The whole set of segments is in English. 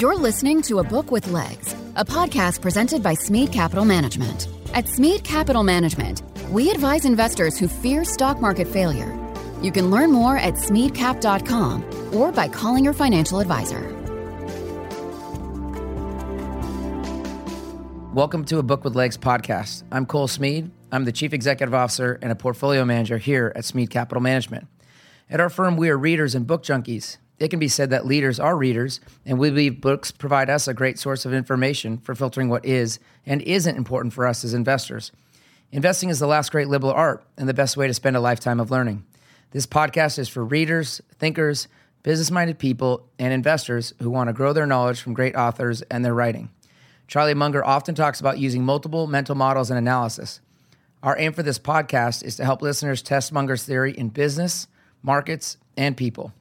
You're listening to A Book with Legs, a podcast presented by Smead Capital Management. At Smead Capital Management, we advise investors who fear stock market failure. You can learn more at smeadcap.com or by calling your financial advisor. Welcome to a Book with Legs podcast. I'm Cole Smead. I'm the Chief Executive Officer and a Portfolio Manager here at Smead Capital Management. At our firm, we are readers and book junkies. It can be said that leaders are readers, and we believe books provide us a great source of information for filtering what is and isn't important for us as investors. Investing is the last great liberal art and the best way to spend a lifetime of learning. This podcast is for readers, thinkers, business minded people, and investors who want to grow their knowledge from great authors and their writing. Charlie Munger often talks about using multiple mental models and analysis. Our aim for this podcast is to help listeners test Munger's theory in business, markets, and people.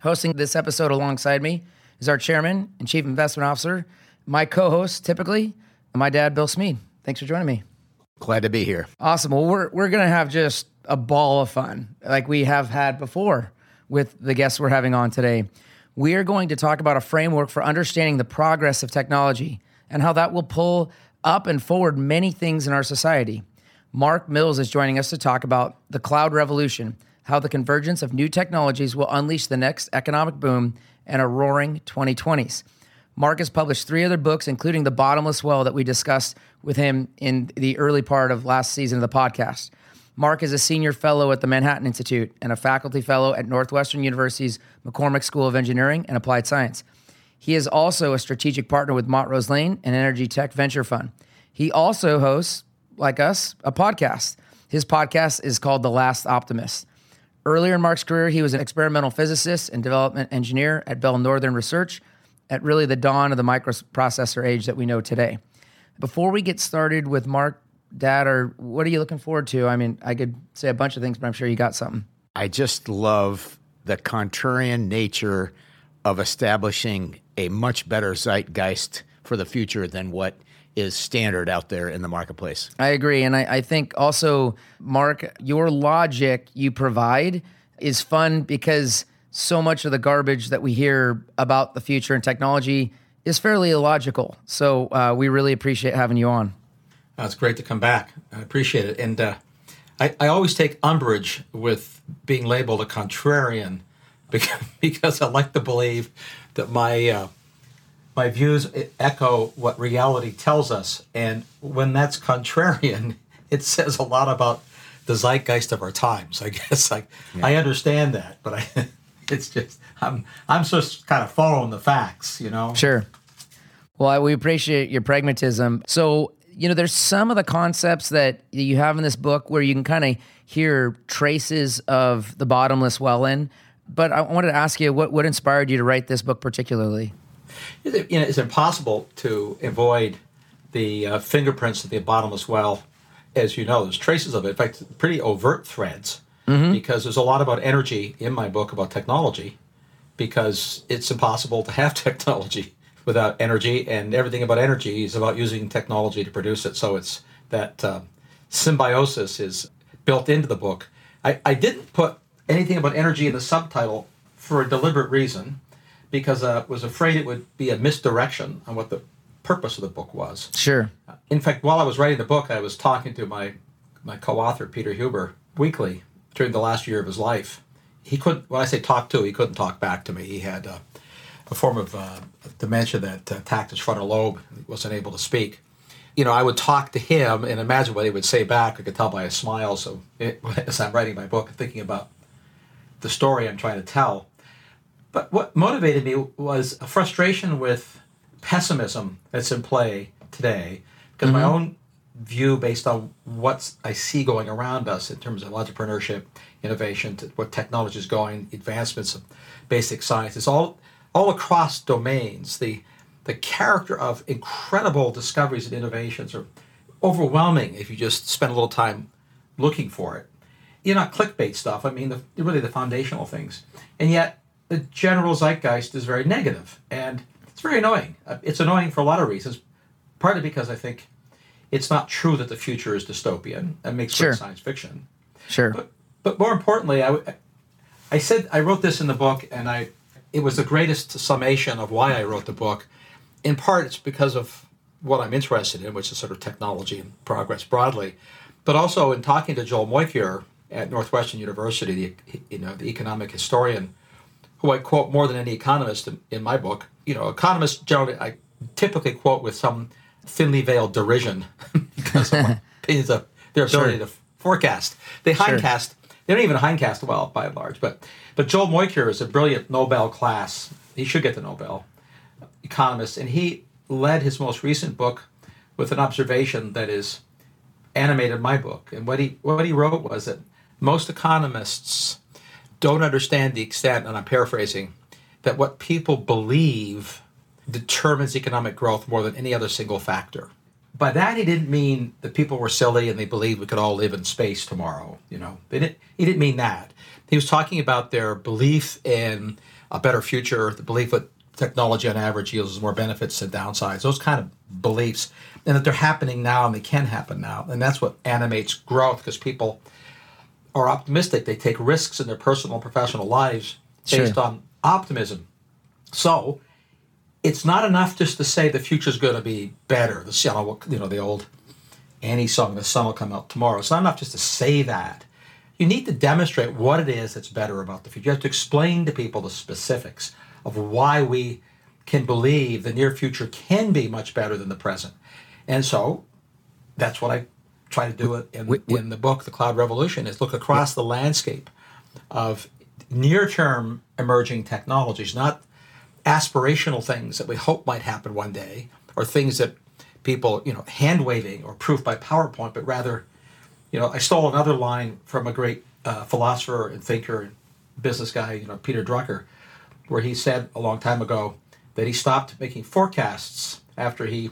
Hosting this episode alongside me is our chairman and chief investment officer, my co host, typically, my dad, Bill Smead. Thanks for joining me. Glad to be here. Awesome. Well, we're, we're going to have just a ball of fun like we have had before with the guests we're having on today. We are going to talk about a framework for understanding the progress of technology and how that will pull up and forward many things in our society. Mark Mills is joining us to talk about the cloud revolution how the convergence of new technologies will unleash the next economic boom and a roaring 2020s. Mark has published three other books, including The Bottomless Well, that we discussed with him in the early part of last season of the podcast. Mark is a senior fellow at the Manhattan Institute and a faculty fellow at Northwestern University's McCormick School of Engineering and Applied Science. He is also a strategic partner with Montrose Lane, an energy tech venture fund. He also hosts, like us, a podcast. His podcast is called The Last Optimist. Earlier in Mark's career, he was an experimental physicist and development engineer at Bell Northern Research at really the dawn of the microprocessor age that we know today. Before we get started with Mark, Dad, or what are you looking forward to? I mean, I could say a bunch of things, but I'm sure you got something. I just love the contrarian nature of establishing a much better zeitgeist for the future than what is standard out there in the marketplace. I agree. And I, I think also, Mark, your logic you provide is fun because so much of the garbage that we hear about the future and technology is fairly illogical. So uh, we really appreciate having you on. Uh, it's great to come back. I appreciate it. And uh, I, I always take umbrage with being labeled a contrarian because, because I like to believe that my uh, my views echo what reality tells us. And when that's contrarian, it says a lot about the zeitgeist of our times. I guess I yeah. I understand that, but I it's just I'm I'm just kind of following the facts, you know. Sure. Well, I, we appreciate your pragmatism. So, you know, there's some of the concepts that you have in this book where you can kind of hear traces of the bottomless well in. But I wanted to ask you what what inspired you to write this book particularly? You know, it's impossible to avoid the uh, fingerprints of the bottomless well. As you know, there's traces of it. In fact, pretty overt threads mm-hmm. because there's a lot about energy in my book about technology because it's impossible to have technology without energy, and everything about energy is about using technology to produce it. So it's that uh, symbiosis is built into the book. I, I didn't put anything about energy in the subtitle for a deliberate reason because I was afraid it would be a misdirection on what the purpose of the book was. Sure. In fact, while I was writing the book, I was talking to my my co-author Peter Huber weekly during the last year of his life. He couldn't. When I say talk to, he couldn't talk back to me. He had uh, a form of uh, dementia that uh, attacked his frontal lobe. He wasn't able to speak. You know, I would talk to him and imagine what he would say back. I could tell by his smile. So, it, as I'm writing my book and thinking about the story I'm trying to tell, but what motivated me was a frustration with pessimism that's in play today, because mm-hmm. my own view based on what I see going around us in terms of entrepreneurship, innovation, what technology is going, advancements of basic science, it's all all across domains. The the character of incredible discoveries and innovations are overwhelming if you just spend a little time looking for it. You know, not clickbait stuff. I mean, the, really the foundational things. And yet, the general zeitgeist is very negative, and it's very annoying. Uh, it's annoying for a lot of reasons. Partly because I think it's not true that the future is dystopian. That makes sure. science fiction. Sure. But, but more importantly, I, I said I wrote this in the book, and I it was the greatest summation of why I wrote the book. In part, it's because of what I'm interested in, which is sort of technology and progress broadly, but also in talking to Joel Mokyr at Northwestern University, the you know the economic historian, who I quote more than any economist in, in my book. You know, economists generally I typically quote with some thinly veiled derision because of my opinions of their ability Sure. to forecast. They Sure. hindcast. They don't even hindcast well by and large. But but Joel Mokyr is a brilliant Nobel class. He should get the Nobel economist, and he led his most recent book with an observation that is animated my book. And what he what he wrote was that most economists don't understand the extent, and I'm paraphrasing, that what people believe determines economic growth more than any other single factor. By that, he didn't mean that people were silly and they believed we could all live in space tomorrow. You know, didn't, he didn't mean that. He was talking about their belief in a better future, the belief that technology on average yields more benefits than downsides, those kind of beliefs, and that they're happening now and they can happen now. And that's what animates growth because people are optimistic. They take risks in their personal and professional lives based Sure. on optimism. So it's not enough just to say the future's going to be better. The sun will, you know, the old Annie song, "The sun will come out tomorrow." It's not enough just to say that. You need to demonstrate what it is that's better about the future. You have to explain to people the specifics of why we can believe the near future can be much better than the present. And so that's what I try to do it in, in the book, The Cloud Revolution, is look across the landscape of near-term emerging technologies, not aspirational things that we hope might happen one day, or things that people, you know, hand waving or proof by PowerPoint, but rather, you know, I stole another line from a great uh, philosopher and thinker and business guy, you know, Peter Drucker, where he said a long time ago that he stopped making forecasts after he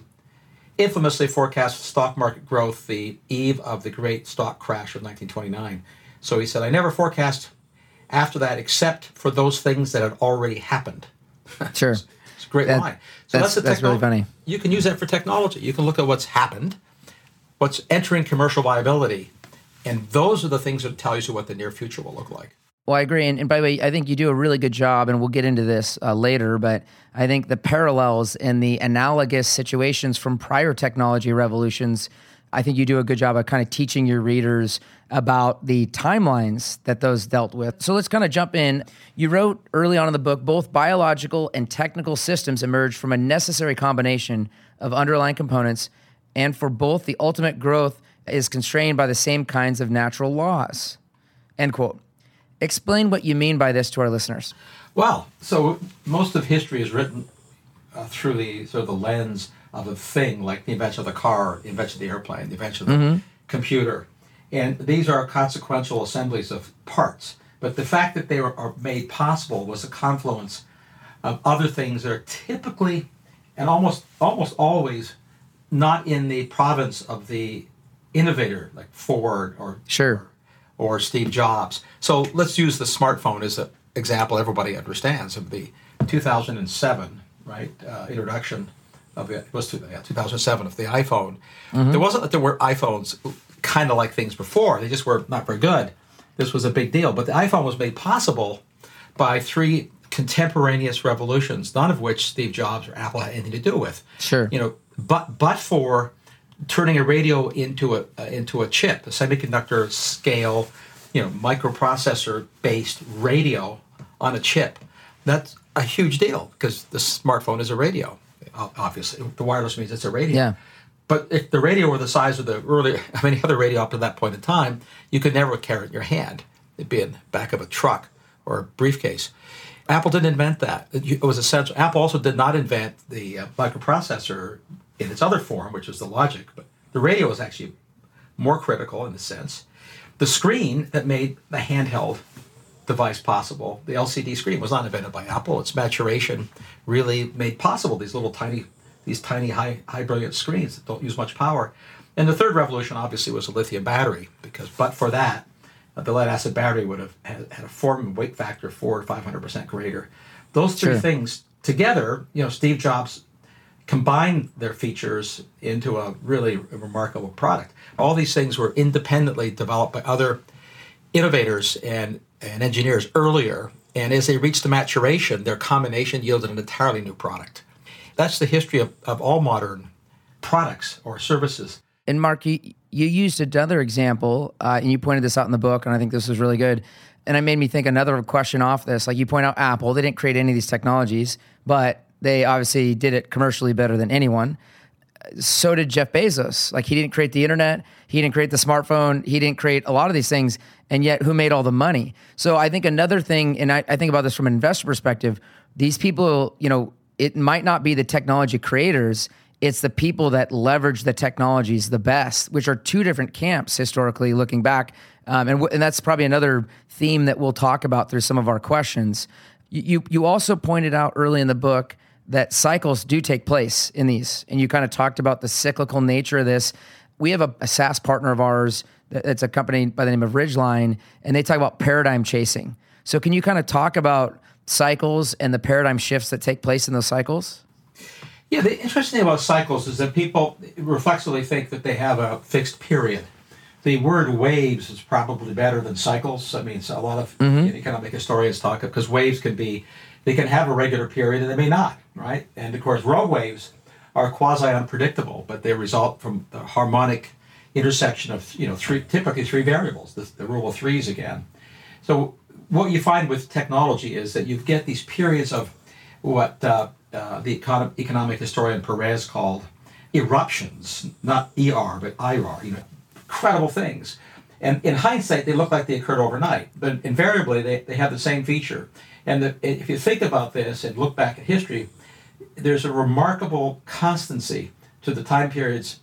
infamously forecast stock market growth the eve of the great stock crash of 1929. So he said, I never forecast after that except for those things that had already happened. Sure. It's a great That- line. So that's- that's, the that's really funny. You can use that for technology. You can look at what's happened, what's entering commercial viability, and those are the things that tell you what the near future will look like. Well, I agree. And, and by the way, I think you do a really good job, and we'll get into this uh, later, but I think the parallels and the analogous situations from prior technology revolutions, I think you do a good job of kind of teaching your readers about the timelines that those dealt with. So let's kind of jump in. You wrote early on in the book both biological and technical systems emerged from a necessary combination of underlying components, and for both, the ultimate growth is constrained by the same kinds of natural laws. End quote. Explain what you mean by this to our listeners. Well, so most of history is written uh, through the sort of the lens of a thing, like the invention of the car, the invention of the airplane, the invention of the computer, and these are consequential assemblies of parts. But the fact that they were, are made possible was a confluence of other things that are typically and almost almost always not in the province of the innovator, like Ford or Sure. Or Steve Jobs. So let's use the smartphone as an example everybody understands of the 2007 right uh, introduction of it was to, yeah, 2007 of the iPhone. There wasn't that there were iPhones kind of like things before; they just were not very good. This was a big deal, but the iPhone was made possible by three contemporaneous revolutions, none of which Steve Jobs or Apple had anything to do with. Sure. You know, but but for turning a radio into a uh, into a chip, a semiconductor scale, you know, microprocessor based radio on a chip. That's a huge deal because the smartphone is a radio. Obviously, the wireless means it's a radio. Yeah. But if the radio were the size of the earlier, of any other radio up to that point in time, you could never carry it in your hand. It'd be in the back of a truck or a briefcase. Apple didn't invent that. It it was essential. Apple also did not invent the uh, microprocessor in its other form, which is the logic. But the radio was actually more critical in a sense. The screen that made the handheld device possible, the LCD screen, was not invented by Apple. Its maturation really made possible these little tiny, these tiny high high brilliant screens that don't use much power. And the third revolution obviously was a lithium battery, because but for that, uh, the lead acid battery would have had, had a form and weight factor four or five hundred percent greater. Those three Sure. things together, you know, Steve Jobs combined their features into a really remarkable product. All these things were independently developed by other innovators and, and engineers earlier, And as they reached the maturation, their combination yielded an entirely new product. That's the history of, of all modern products or services. And Mark, you, you used another example, uh, and you pointed this out in the book, and I think this was really good. And it made me think another question off this. Like you point out, Apple, they didn't create any of these technologies, but they obviously did it commercially better than anyone. So did Jeff Bezos. Like he didn't create the internet, he didn't create the smartphone, he didn't create a lot of these things, and yet who made all the money? So I think another thing, and I, I think about this from an investor perspective, these people, you know, it might not be the technology creators it's the people that leverage the technologies the best, which are two different camps historically looking back. Um, and, w- and that's probably another theme that we'll talk about through some of our questions. You, you also pointed out early in the book that cycles do take place in these, and you kind of talked about the cyclical nature of this. We have a, a SaaS partner of ours that's a company by the name of Ridgeline, and they talk about paradigm chasing. So, can you kind of talk about cycles and the paradigm shifts that take place in those cycles? Yeah, the interesting thing about cycles is that people reflexively think that they have a fixed period. The word waves is probably better than cycles. I mean, a lot of mm-hmm. economic historians talk of because waves can be, they can have a regular period and they may not, right? And of course, rogue waves are quasi unpredictable, but they result from the harmonic intersection of you know three typically three variables, the, the rule of threes again. So what you find with technology is that you get these periods of what uh, uh, the econ- economic historian Perez called eruptions, not ER, but IR, you know, incredible things. And in hindsight, they look like they occurred overnight, but invariably they, they have the same feature. And the, if you think about this and look back at history, there's a remarkable constancy to the time periods,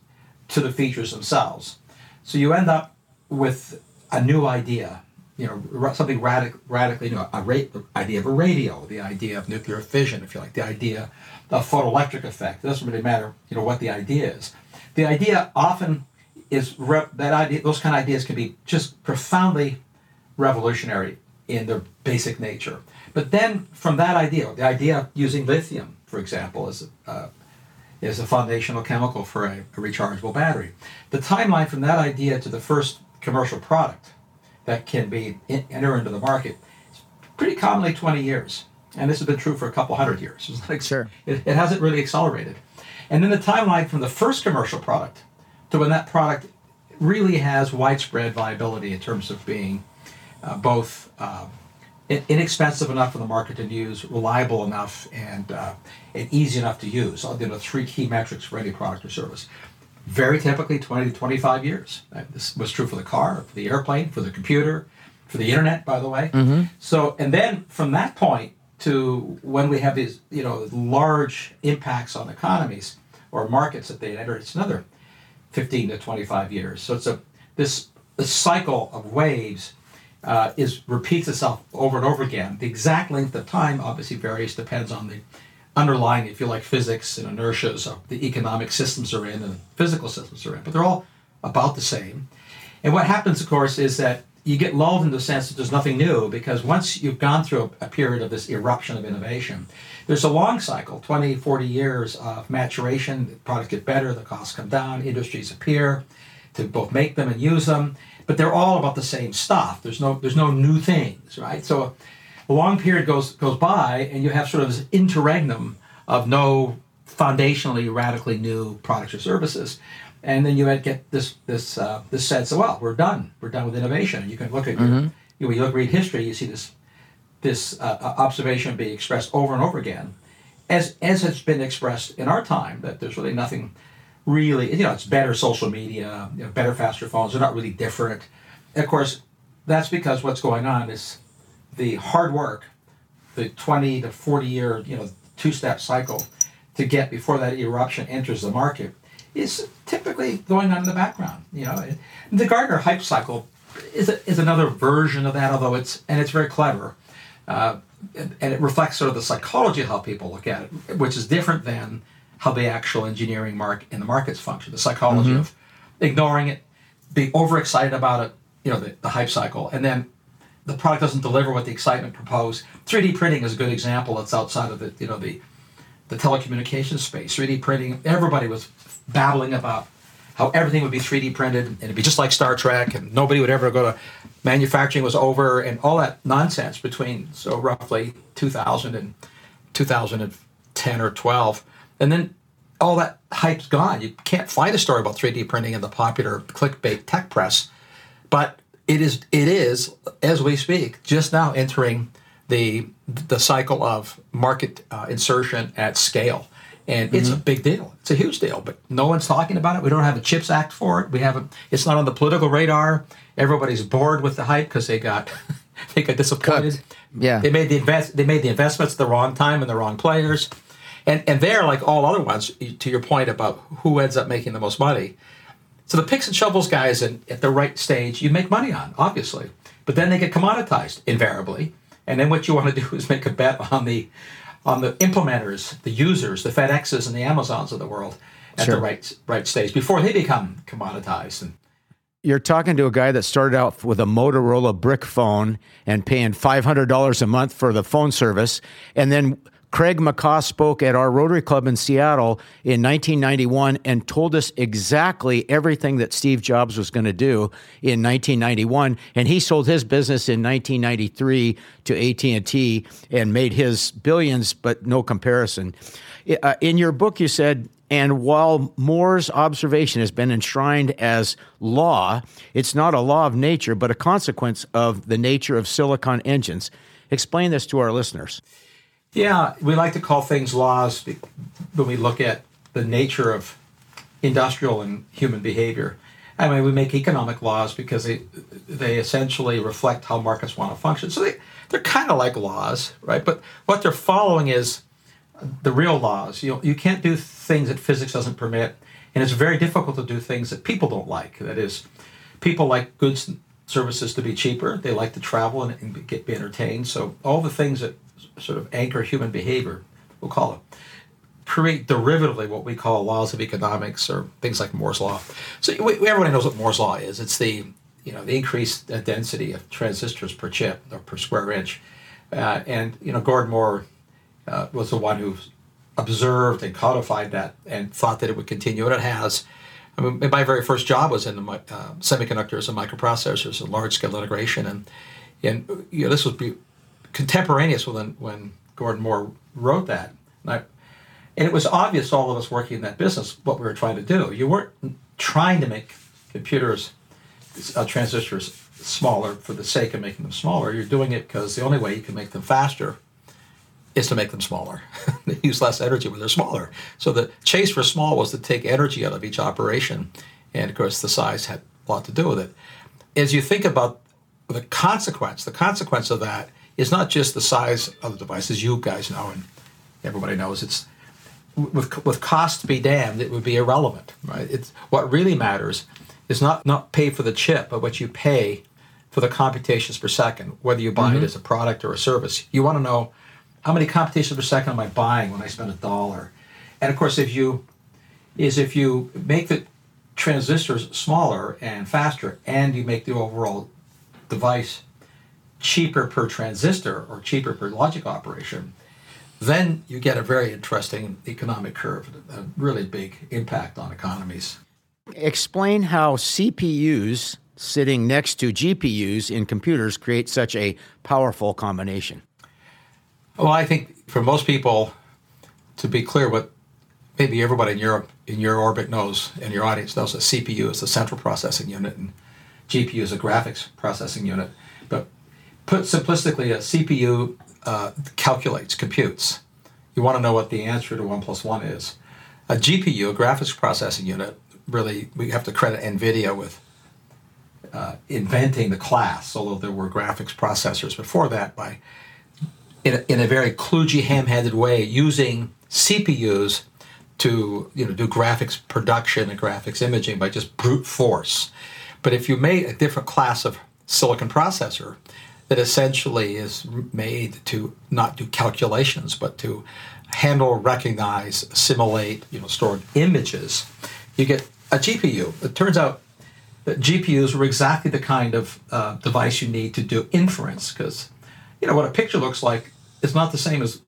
to the features themselves. So you end up with a new idea, you know, something radic- radically new, a ra- idea of a radio, the idea of nuclear fission, if you like, the idea of photoelectric effect. It doesn't really matter, you know, what the idea is. The idea often is re- that idea; those kind of ideas can be just profoundly revolutionary in their basic nature. But then, from that idea, the idea of using lithium, for example, is uh, is a foundational chemical for a, a rechargeable battery. The timeline from that idea to the first commercial product that can be in, enter into the market is pretty commonly 20 years. And this has been true for a couple hundred years. It's like, sure. It, it hasn't really accelerated. And then the timeline from the first commercial product to when that product really has widespread viability in terms of being uh, both uh, inexpensive enough for the market to use, reliable enough, and, uh, and easy enough to use. So, you know, three key metrics for any product or service very typically 20 to 25 years. This was true for the car, for the airplane, for the computer, for the internet, by the way. Mm-hmm. So, and then from that point to when we have these, you know, large impacts on economies or markets that they enter, it's another 15 to 25 years. So it's a this the cycle of waves uh, is repeats itself over and over again. The exact length of time obviously varies, depends on the underlying, if you like, physics and inertias of the economic systems are in and physical systems are in, but they're all about the same. And what happens, of course, is that you get lulled in the sense that there's nothing new because once you've gone through a, a, period of this eruption of innovation, there's a long cycle 20, 40 years of maturation. The products get better, the costs come down, industries appear to both make them and use them, but they're all about the same stuff. There's no, there's no new things, right? So a long period goes goes by, and you have sort of this interregnum of no foundationally radically new products or services, and then you get this this uh, this sense of well, we're done, we're done with innovation. And you can look at mm-hmm. your, you know, when you look read history, you see this this uh, uh, observation being expressed over and over again, as as it's been expressed in our time that there's really nothing really you know it's better social media, you know, better faster phones. They're not really different. Of course, that's because what's going on is the hard work, the 20 to 40 year, you know, two step cycle to get before that eruption enters the market is typically going on in the background. You know, the Gartner hype cycle is, a, is another version of that, although it's and it's very clever, uh, and, and, it reflects sort of the psychology of how people look at it, which is different than how the actual engineering mark in the markets function. The psychology mm-hmm. of ignoring it, being overexcited about it, you know, the, the hype cycle, and then the product doesn't deliver what the excitement proposed. 3D printing is a good example. It's outside of the you know the the telecommunications space. 3D printing. Everybody was babbling about how everything would be 3D printed and it'd be just like Star Trek and nobody would ever go to manufacturing was over and all that nonsense between so roughly 2000 and 2010 or 12. And then all that hype's gone. You can't find a story about 3D printing in the popular clickbait tech press. But it is it is as we speak just now entering the the cycle of market uh, insertion at scale and it's mm-hmm. a big deal it's a huge deal but no one's talking about it we don't have a chips act for it we haven't it's not on the political radar everybody's bored with the hype because they got they got disappointed Cut. yeah they made the invest they made the investments at the wrong time and the wrong players and and they're like all other ones to your point about who ends up making the most money so the picks and shovels guys in, at the right stage, you make money on, obviously. But then they get commoditized invariably. And then what you want to do is make a bet on the on the implementers, the users, the FedExes and the Amazons of the world at sure. the right right stage before they become commoditized. And you're talking to a guy that started out with a Motorola brick phone and paying $500 a month for the phone service and then Craig McCaw spoke at our Rotary Club in Seattle in 1991 and told us exactly everything that Steve Jobs was going to do in 1991. And he sold his business in 1993 to AT&T and made his billions, but no comparison. Uh, in your book, you said and while Moore's observation has been enshrined as law, it's not a law of nature, but a consequence of the nature of silicon engines. Explain this to our listeners. Yeah, we like to call things laws when we look at the nature of industrial and human behavior. I mean, we make economic laws because they they essentially reflect how markets want to function. So they they're kind of like laws, right? But what they're following is the real laws. You know, you can't do things that physics doesn't permit, and it's very difficult to do things that people don't like. That is, people like goods and services to be cheaper. They like to travel and, and get be entertained. So all the things that sort of anchor human behavior, we'll call it, create derivatively what we call laws of economics or things like Moore's law. So we, everybody knows what Moore's law is. It's the you know the increased density of transistors per chip or per square inch, uh, and you know Gordon Moore uh, was the one who observed and codified that and thought that it would continue, and it has. I mean, my very first job was in the uh, semiconductors and microprocessors and large scale integration, and and you know this was contemporaneous when when Gordon Moore wrote that. And, I, and it was obvious to all of us working in that business what we were trying to do. You weren't trying to make computers, uh, transistors smaller for the sake of making them smaller. You're doing it because the only way you can make them faster is to make them smaller. they use less energy when they're smaller. So the chase for small was to take energy out of each operation. And of course, the size had a lot to do with it. As you think about the consequence, the consequence of that is not just the size of the device, as you guys know and everybody knows. It's with with cost be damned, it would be irrelevant, right? It's what really matters is not not pay for the chip, but what you pay for the computations per second, whether you buy mm-hmm. it as a product or a service. You want to know how many computations per second am I buying when I spend a dollar, and of course, if you is if you make the transistors smaller and faster, and you make the overall device cheaper per transistor or cheaper per logic operation, then you get a very interesting economic curve, a really big impact on economies. Explain how CPUs sitting next to GPUs in computers create such a powerful combination. Well, I think for most people, to be clear, what maybe everybody in Europe in your orbit knows and your audience knows that CPU is the central processing unit and GPU is a graphics processing unit. Put simplistically, a CPU uh, calculates, computes. You want to know what the answer to one plus one is. A GPU, a graphics processing unit, really, we have to credit NVIDIA with uh, inventing the class, although there were graphics processors before that, by in a, in a very kludgy, ham-handed way, using CPUs to you know do graphics production and graphics imaging by just brute force. But if you made a different class of silicon processor, that essentially is made to not do calculations, but to handle, recognize, assimilate, you know, store images. You get a GPU. It turns out that GPUs were exactly the kind of uh, device you need to do inference because, you know, what a picture looks like is not the same as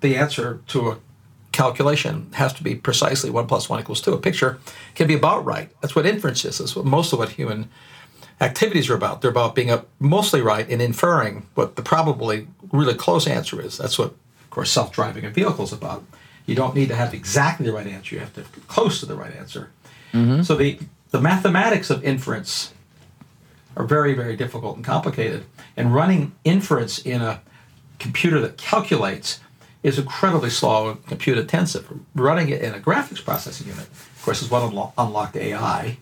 the answer to a calculation has to be precisely one plus one equals two. A picture can be about right. That's what inference is. That's what most of what human activities are about. They're about being a, mostly right and inferring what the probably really close answer is. That's what, of course, self-driving a vehicle is about. You don't need to have exactly the right answer. You have to get close to the right answer. Mm-hmm. So the the mathematics of inference are very, very difficult and complicated. And running inference in a computer that calculates is incredibly slow and compute intensive. Running it in a graphics processing unit, of course, is what unlo- unlocked AI.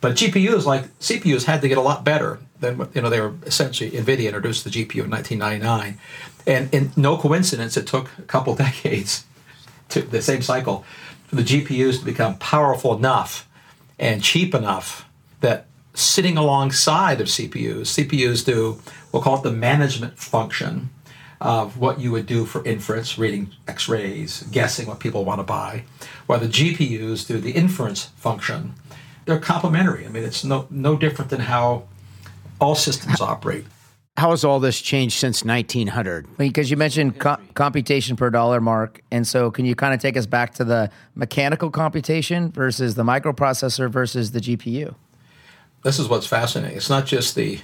But GPUs, like CPUs, had to get a lot better than you know they were essentially NVIDIA introduced the GPU in 1999, and in no coincidence, it took a couple decades to the same cycle for the GPUs to become powerful enough and cheap enough that sitting alongside of CPUs, CPUs do we'll call it the management function of what you would do for inference, reading X-rays, guessing what people want to buy, while the GPUs do the inference function. They're complementary. I mean, it's no no different than how all systems operate. How has all this changed since 1900? Because you mentioned co- computation per dollar, Mark, and so can you kind of take us back to the mechanical computation versus the microprocessor versus the GPU? This is what's fascinating. It's not just the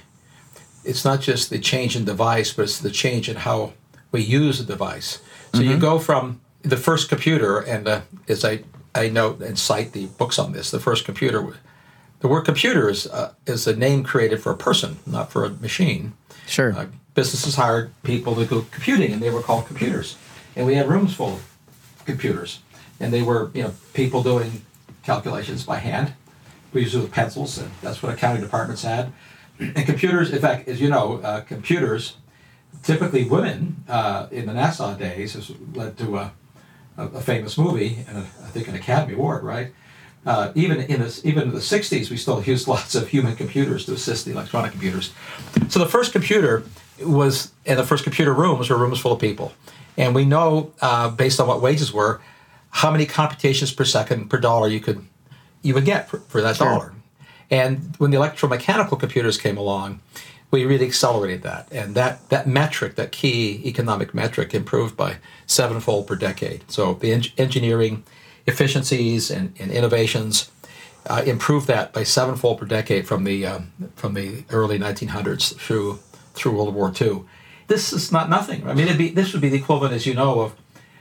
it's not just the change in device, but it's the change in how we use the device. So mm-hmm. you go from the first computer, and uh, as I, I note and cite the books on this, the first computer, the word computer is, uh, is a name created for a person, not for a machine. Sure. Uh, businesses hired people to go computing, and they were called computers. And we had rooms full of computers, and they were you know people doing calculations by hand. We used with pencils, and that's what accounting departments had. And computers, in fact, as you know, uh, computers, typically women uh, in the NASA days, has led to a, a, a famous movie and a, I think an Academy Award, right? Uh, even in the, even in the 60s, we still used lots of human computers to assist the electronic computers. So the first computer was, and the first computer rooms were rooms full of people. And we know, uh, based on what wages were, how many computations per second per dollar you could you would get for, for that sure. dollar. And when the electromechanical computers came along, we really accelerated that. And that, that metric, that key economic metric, improved by sevenfold per decade. So the en- engineering efficiencies and, and innovations uh, improved that by sevenfold per decade from the, um, from the early 1900s through, through World War II. This is not nothing. I mean, be, this would be the equivalent, as you know, of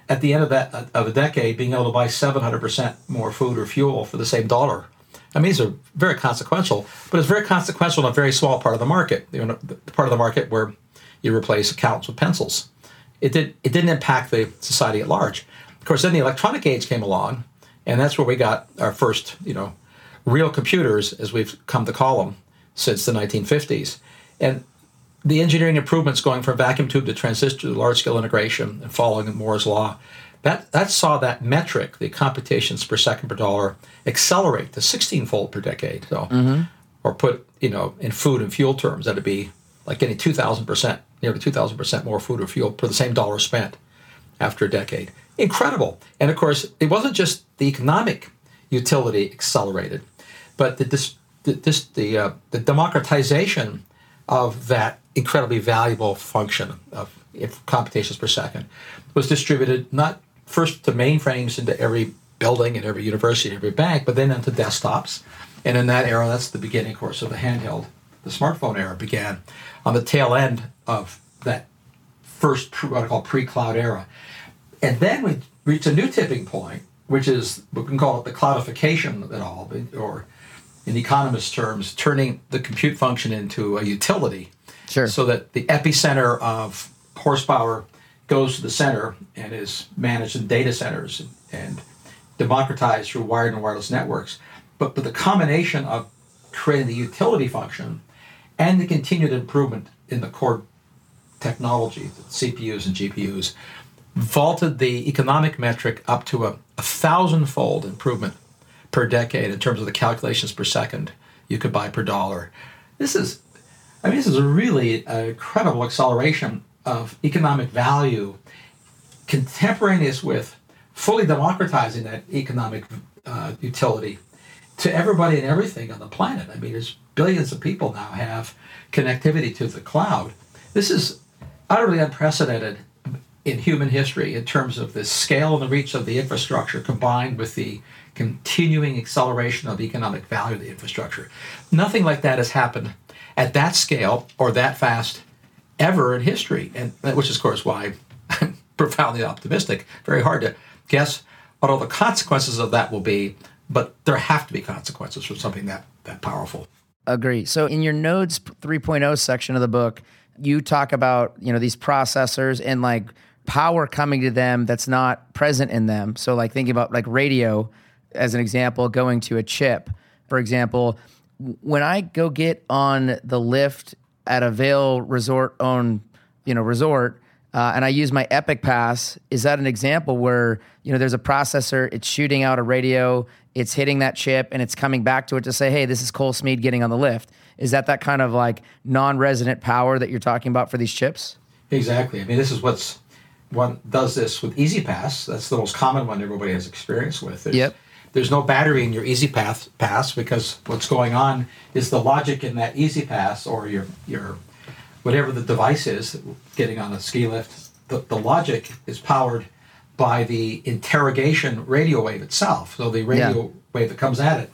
at the end of that of a decade being able to buy 700% more food or fuel for the same dollar I mean, these are very consequential, but it's very consequential in a very small part of the market, you know, the part of the market where you replace accounts with pencils. It, did, it didn't impact the society at large. Of course, then the electronic age came along, and that's where we got our first, you know, real computers, as we've come to call them, since the 1950s. And the engineering improvements going from vacuum tube to transistor to large scale integration and following Moore's law that, that saw that metric, the computations per second per dollar, accelerate to 16 fold per decade. So, mm-hmm. or put, you know, in food and fuel terms, that'd be like getting 2,000%, nearly 2,000% more food or fuel per the same dollar spent after a decade. Incredible. And of course, it wasn't just the economic utility accelerated, but the, this, the, this, the, uh, the democratization of that incredibly valuable function of computations per second was distributed not first to mainframes into every building and every university and every bank, but then into desktops. And in that era, that's the beginning, of course, of the handheld. The smartphone era began on the tail end of that first what I call pre-cloud era. And then we reach a new tipping point, which is we can call it the cloudification of it all, or in economist terms, turning the compute function into a utility. Sure. So that the epicenter of horsepower goes to the center and is managed in data centers and, and democratized through wired and wireless networks. But, but the combination of creating the utility function and the continued improvement in the core technology, the CPUs and GPUs, vaulted the economic metric up to a, a thousand-fold improvement per decade in terms of the calculations per second you could buy per dollar. This is, I mean, this is a really uh, incredible acceleration of economic value contemporaneous with fully democratizing that economic uh, utility to everybody and everything on the planet. I mean, there's billions of people now have connectivity to the cloud. This is utterly unprecedented in human history in terms of the scale and the reach of the infrastructure combined with the continuing acceleration of economic value of the infrastructure. Nothing like that has happened at that scale or that fast ever in history, and which is, of course, why I'm profoundly optimistic. Very hard to guess what all the consequences of that will be, but there have to be consequences for something that that powerful. Agree. So in your nodes 3.0 section of the book, you talk about you know these processors and like power coming to them that's not present in them. So like thinking about like radio as an example, going to a chip. For example, when I go get on the lift at a Vail resort owned, you know, resort, uh, and I use my Epic Pass, is that an example where you know there's a processor, it's shooting out a radio, it's hitting that chip, and it's coming back to it to say, "Hey, this is Cole Smead getting on the lift." Is that that kind of like non-resident power that you're talking about for these chips? Exactly. I mean, this is what's one does this with E-ZPass. That's the most common one everybody has experience with. There's, yep. There's no battery in your E-ZPass pass because what's going on is the logic in that E-ZPass or your your whatever the device is getting on a ski lift. The, the logic is powered by the interrogation radio wave itself. So the radio yeah. wave that comes at it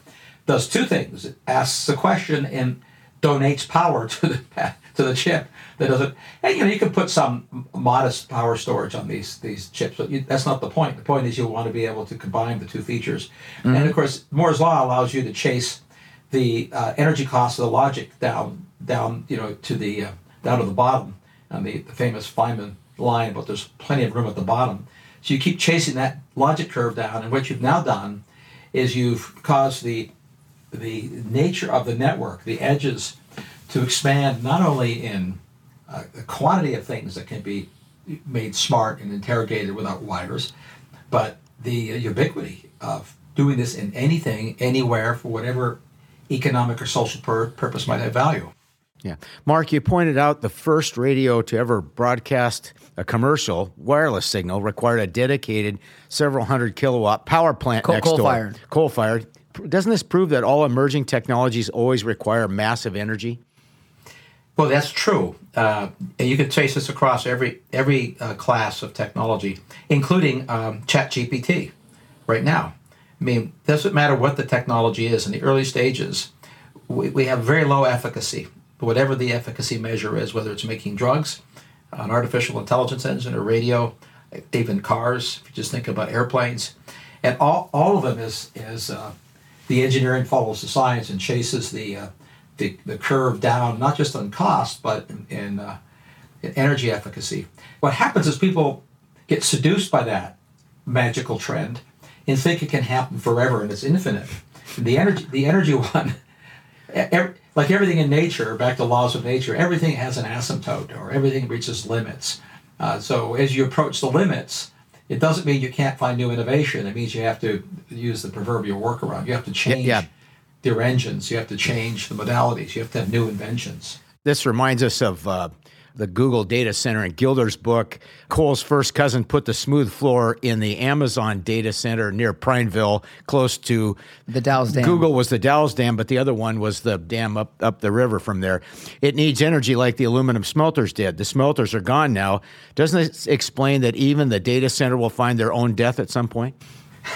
does two things. It asks a question and donates power to the to the chip that doesn't. And you know you can put some modest power storage on these these chips, but you, that's not the point. The point is you want to be able to combine the two features, mm-hmm. and of course Moore's law allows you to chase the uh, energy cost of the logic down down you know to the uh, down to the bottom on the, the famous Feynman line, but there's plenty of room at the bottom. So you keep chasing that logic curve down, and what you've now done is you've caused the the nature of the network, the edges, to expand not only in uh, the quantity of things that can be made smart and interrogated without wires, but the ubiquity of doing this in anything, anywhere, for whatever economic or social pur- purpose might have value. Yeah. Mark, you pointed out the first radio to ever broadcast a commercial wireless signal required a dedicated several hundred kilowatt power plant coal, next coal door. Fired. Coal fired. Doesn't this prove that all emerging technologies always require massive energy? Well, that's true, uh, and you can trace this across every every uh, class of technology, including um, ChatGPT. Right now, I mean, doesn't matter what the technology is in the early stages. We, we have very low efficacy, whatever the efficacy measure is, whether it's making drugs, an artificial intelligence engine, or radio, even cars. If you just think about airplanes, and all, all of them is is uh, the engineering follows the science and chases the uh, the, the curve down, not just on cost, but in, in, uh, in energy efficacy. What happens is people get seduced by that magical trend and think it can happen forever and it's infinite. The energy, the energy one, every, like everything in nature, back to laws of nature, everything has an asymptote or everything reaches limits. Uh, so as you approach the limits, it doesn't mean you can't find new innovation. It means you have to use the proverbial workaround. You have to change. Yeah, yeah their engines. You have to change the modalities. You have to have new inventions. This reminds us of uh, the Google data center in Gilder's book. Cole's first cousin put the smooth floor in the Amazon data center near Prineville, close to the Dalles Dam. Google was the Dalles Dam, but the other one was the dam up, up the river from there. It needs energy like the aluminum smelters did. The smelters are gone now. Doesn't it explain that even the data center will find their own death at some point?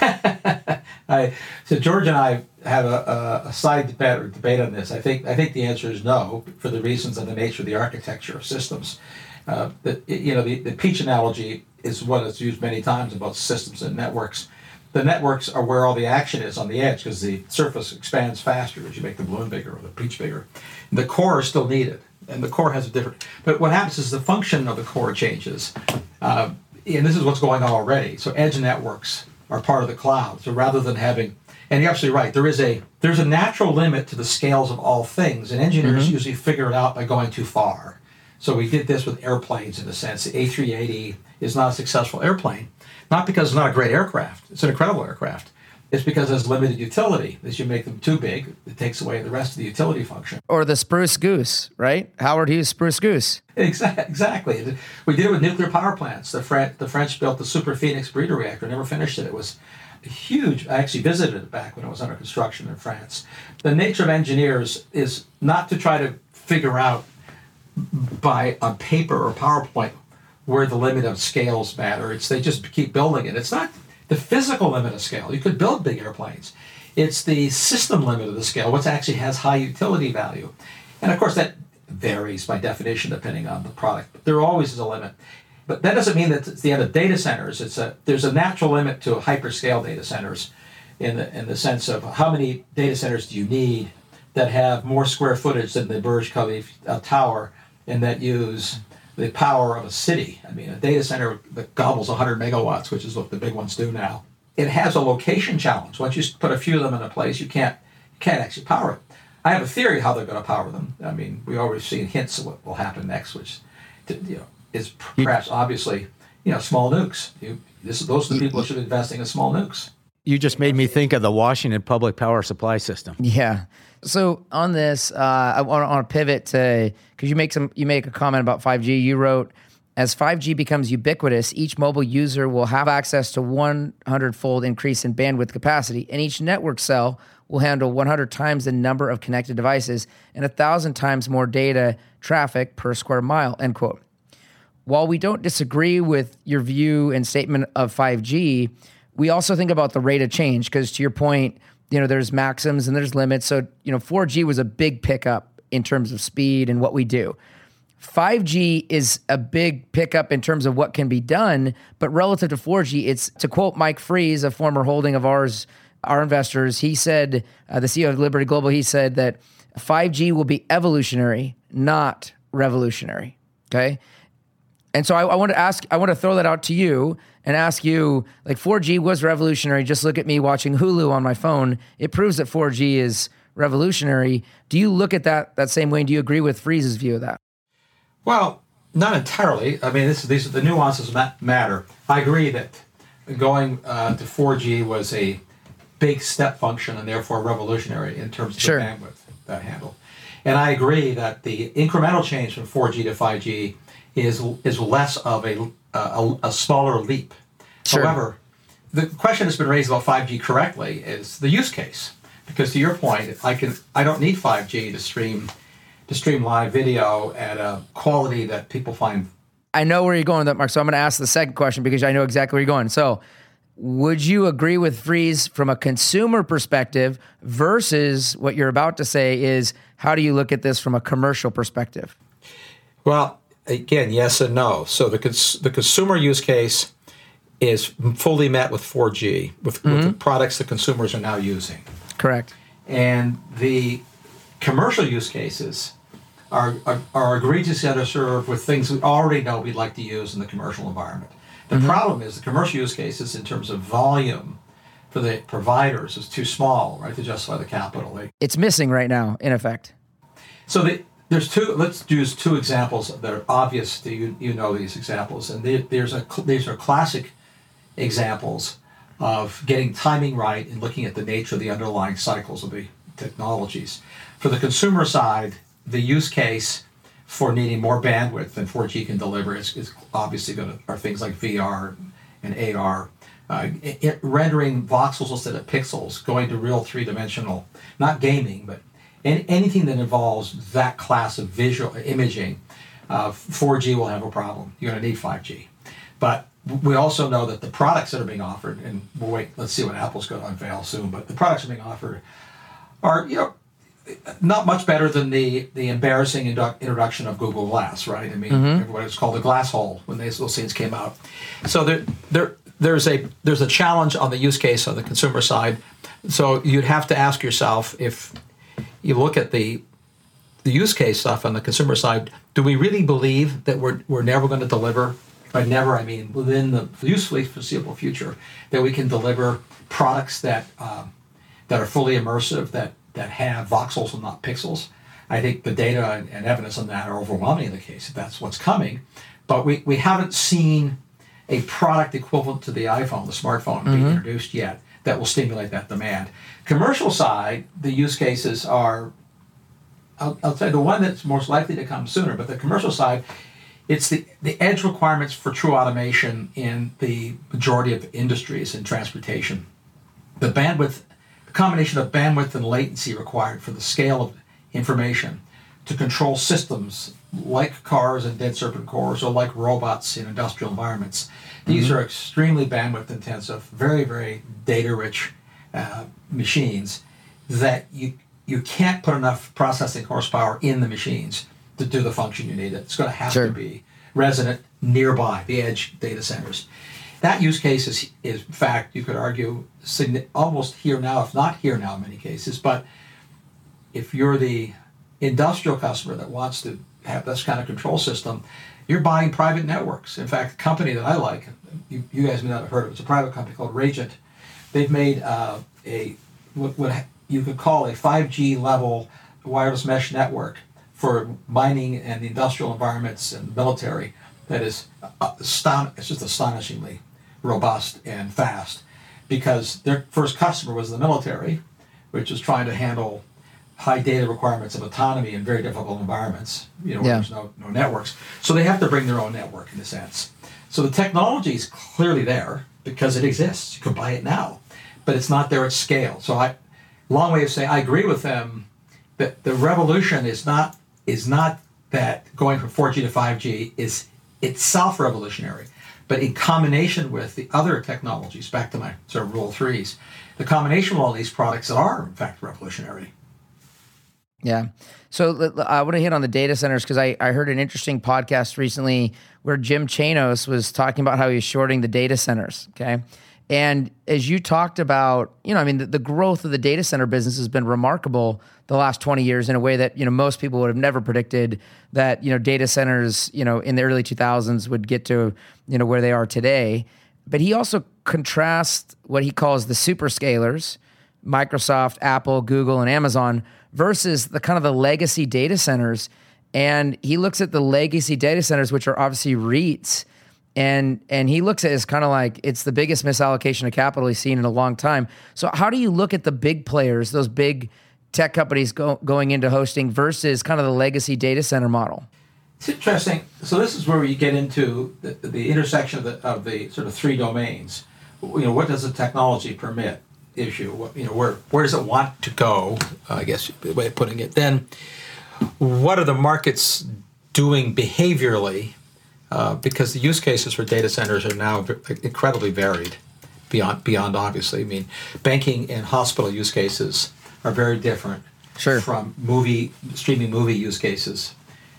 I, so George and I have a, a, side debate, debate on this. I think I think the answer is no for the reasons of the nature of the architecture of systems. Uh, the, you know, the, the peach analogy is what is used many times about systems and networks. The networks are where all the action is on the edge because the surface expands faster as you make the balloon bigger or the peach bigger. The core is still needed, and the core has a different. But what happens is the function of the core changes, uh, and this is what's going on already. So edge networks are part of the cloud. So rather than having and you're absolutely right. There is a there's a natural limit to the scales of all things, and engineers mm-hmm. usually figure it out by going too far. So we did this with airplanes in a sense. The A380 is not a successful airplane, not because it's not a great aircraft. It's an incredible aircraft. It's because has limited utility. As you make them too big, it takes away the rest of the utility function. Or the spruce goose, right? Howard Hughes spruce goose. Exactly. We did it with nuclear power plants. The, French, the French built the Super Phoenix breeder reactor, never finished it. It was huge. I actually visited it back when it was under construction in France. The nature of engineers is not to try to figure out by a paper or PowerPoint where the limit of scales matter. It's they just keep building it. It's not the physical limit of scale. You could build big airplanes. It's the system limit of the scale, what actually has high utility value. And of course, that varies by definition depending on the product. But there always is a limit. But that doesn't mean that it's the end of data centers. It's a there's a natural limit to hyperscale data centers, in the in the sense of how many data centers do you need that have more square footage than the Burj Khalifa uh, tower and that use the power of a city. I mean, a data center that gobbles 100 megawatts, which is what the big ones do now. It has a location challenge. Once you put a few of them in a place, you can't you can't actually power it. I have a theory how they're going to power them. I mean, we already seen hints of what will happen next, which you know is perhaps obviously you know small nukes. You, this, those are the people who should be investing in small nukes. You just made me think of the Washington Public Power Supply System. Yeah. So on this, uh, I want to pivot to because you make some you make a comment about 5G. You wrote, as 5G becomes ubiquitous, each mobile user will have access to 100-fold increase in bandwidth capacity, and each network cell will handle 100 times the number of connected devices and a thousand times more data traffic per square mile. End quote. While we don't disagree with your view and statement of 5G, we also think about the rate of change because to your point, you know, there's maxims and there's limits. So, you know, 4G was a big pickup in terms of speed and what we do. 5G is a big pickup in terms of what can be done, but relative to 4G, it's to quote Mike Fries, a former holding of ours, our investors, he said, uh, the CEO of Liberty Global, he said that 5G will be evolutionary, not revolutionary. Okay. And so I, I want to ask, I want to throw that out to you and ask you, like 4G was revolutionary. Just look at me watching Hulu on my phone. It proves that 4G is revolutionary. Do you look at that that same way? And do you agree with Fries's view of that? Well, not entirely. I mean, this, these are the nuances matter. I agree that going uh, to 4G was a big step function and therefore revolutionary in terms of sure. the bandwidth that handled. And I agree that the incremental change from 4G to 5G is is less of a a, a smaller leap. Sure. However, the question that's been raised about 5G correctly is the use case. Because to your point, I can I don't need 5G to stream to stream live video at a quality that people find. I know where you're going with that, Mark. So I'm going to ask the second question because I know exactly where you're going. So, would you agree with Fries from a consumer perspective versus what you're about to say is how do you look at this from a commercial perspective? Well, again, yes and no. So the cons- the consumer use case is fully met with 4G with, mm-hmm. with, the products that consumers are now using. Correct. And the commercial use cases are, are, are egregiously underserved with things we already know we'd like to use in the commercial environment. The mm-hmm. problem is the commercial use cases in terms of volume for the providers is too small, right, to justify the capital. It's missing right now, in effect. So the there's two. Let's use two examples that are obvious to you. You know these examples, and there's a these are classic examples of getting timing right and looking at the nature of the underlying cycles of the technologies. For the consumer side, the use case for needing more bandwidth than 4G can deliver is, is obviously going to are things like VR and AR. Uh, it, rendering voxels instead of pixels, going to real three dimensional, not gaming, but and anything that involves that class of visual imaging, uh, 4G will have a problem. You're going to need 5G. But we also know that the products that are being offered, and we'll wait, let's see what Apple's going to unveil soon, but the products that are being offered are, you know, not much better than the the embarrassing indu- introduction of Google Glass, right? I mean, mm-hmm. everybody was called the glass hole when these those things came out. So there, there, there's a there's a challenge on the use case on the consumer side. So you'd have to ask yourself if you look at the the use case stuff on the consumer side, do we really believe that we're, we're never going to deliver, by never I mean within the usefully foreseeable future, that we can deliver products that um, that are fully immersive, that that have voxels and not pixels? I think the data and, and evidence on that are overwhelming in the case if that's what's coming. But we, we haven't seen a product equivalent to the iPhone, the smartphone, mm-hmm. being introduced yet that will stimulate that demand. Commercial side, the use cases are, I'll, I'll say the one that's most likely to come sooner, but the commercial side, it's the, the edge requirements for true automation in the majority of industries in transportation. The bandwidth, the combination of bandwidth and latency required for the scale of information to control systems like cars and dead serpent cores or like robots in industrial environments. These are extremely bandwidth intensive, very, very data rich uh, machines that you, you can't put enough processing horsepower in the machines to do the function you need. It's going to have Sure. to be resident nearby the edge data centers. That use case is, is in fact, you could argue, almost here now, if not here now in many cases. But if you're the industrial customer that wants to have this kind of control system, you're buying private networks. In fact, the company that I like, you, you guys may not have heard of it, it's a private company called Rajant. They've made uh, a what, what you could call a 5G level wireless mesh network for mining and the industrial environments and military that is aston- it's just astonishingly robust and fast because their first customer was the military, which is trying to handle high data requirements of autonomy in very difficult environments, you know, where Yeah. there's no, no networks. So they have to bring their own network in a sense. So the technology is clearly there because it exists. You can buy it now, but it's not there at scale. So I, long way of saying, I agree with them that the revolution is not is not that going from 4G to 5G is itself revolutionary, but in combination with the other technologies, back to my sort of rule threes, the combination of all these products are in fact revolutionary. Yeah. So I want to hit on the data centers because I, I heard an interesting podcast recently where Jim Chanos was talking about how he's shorting the data centers. Okay. And as you talked about, you know, I mean, the, the growth of the data center business has been remarkable the last 20 years in a way that, you know, most people would have never predicted that, you know, data centers, you know, in the early 2000s would get to, you know, where they are today. But he also contrasts what he calls the superscalers, Microsoft, Apple, Google, and Amazon versus the kind of the legacy data centers. And he looks at the legacy data centers, which are obviously REITs, and and he looks at it as kind of like it's the biggest misallocation of capital he's seen in a long time. So how do you look at the big players, those big tech companies go, going into hosting versus kind of the legacy data center model? It's interesting. So this is where you get into the, the intersection of the, of the sort of three domains. You know, what does the technology permit issue? What, you know, where where does it want to go? I guess the way of putting it. Then, what are the markets doing behaviorally? Uh, because the use cases for data centers are now v- incredibly varied, beyond beyond obviously. I mean, banking and hospital use cases are very different Sure. from movie streaming movie use cases.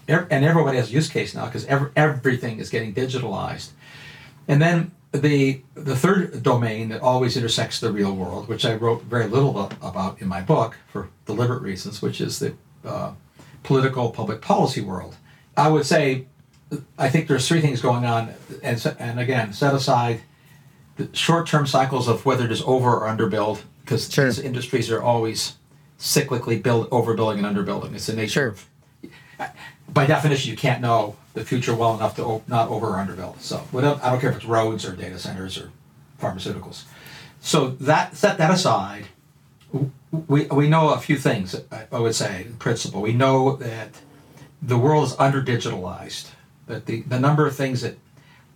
And everybody has a use case now because every, everything is getting digitalized. And then the the third domain that always intersects the real world, which I wrote very little about in my book for deliberate reasons, which is the uh, political public policy world. I would say, I think there's three things going on, and and again, set aside the short-term cycles of whether it is over or underbuild, because Sure. these industries are always cyclically build overbuilding and underbuilding. It's the nature Sure. of by definition, you can't know the future well enough to o- not over or underbuild. So whatever, I don't care if it's roads or data centers or pharmaceuticals. So that set that aside, we, we know a few things. I, I would say, in principle, we know that the world is under digitalized. That the, the number of things that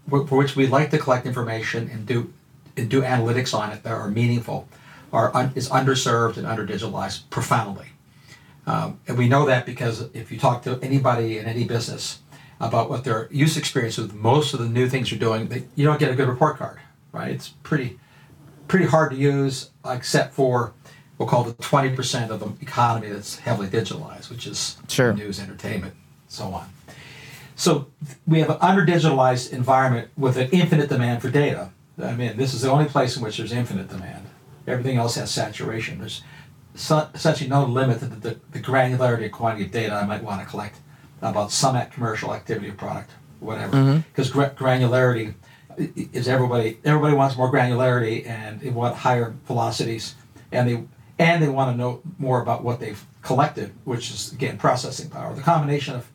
for for which we like to collect information and do and do analytics on it that are meaningful are un, is underserved and under digitalized profoundly. Um, and we know that because if you talk to anybody in any business about what their use experience with most of the new things you're doing, they, you don't get a good report card, right? It's pretty pretty hard to use, except for we'll call the 20% of the economy that's heavily digitalized, which is Sure. news, entertainment, so on. So we have an under digitalized environment with an infinite demand for data. I mean, this is the only place in which there's infinite demand. Everything else has saturation. There's su- essentially no limit to the, the, the granularity and quantity of data I might want to collect about some act- commercial activity or product, whatever. Mm-hmm. Because gra- granularity is everybody. Everybody wants more granularity and they want higher velocities, and they and they want to know more about what they've collected, which is again processing power. The combination of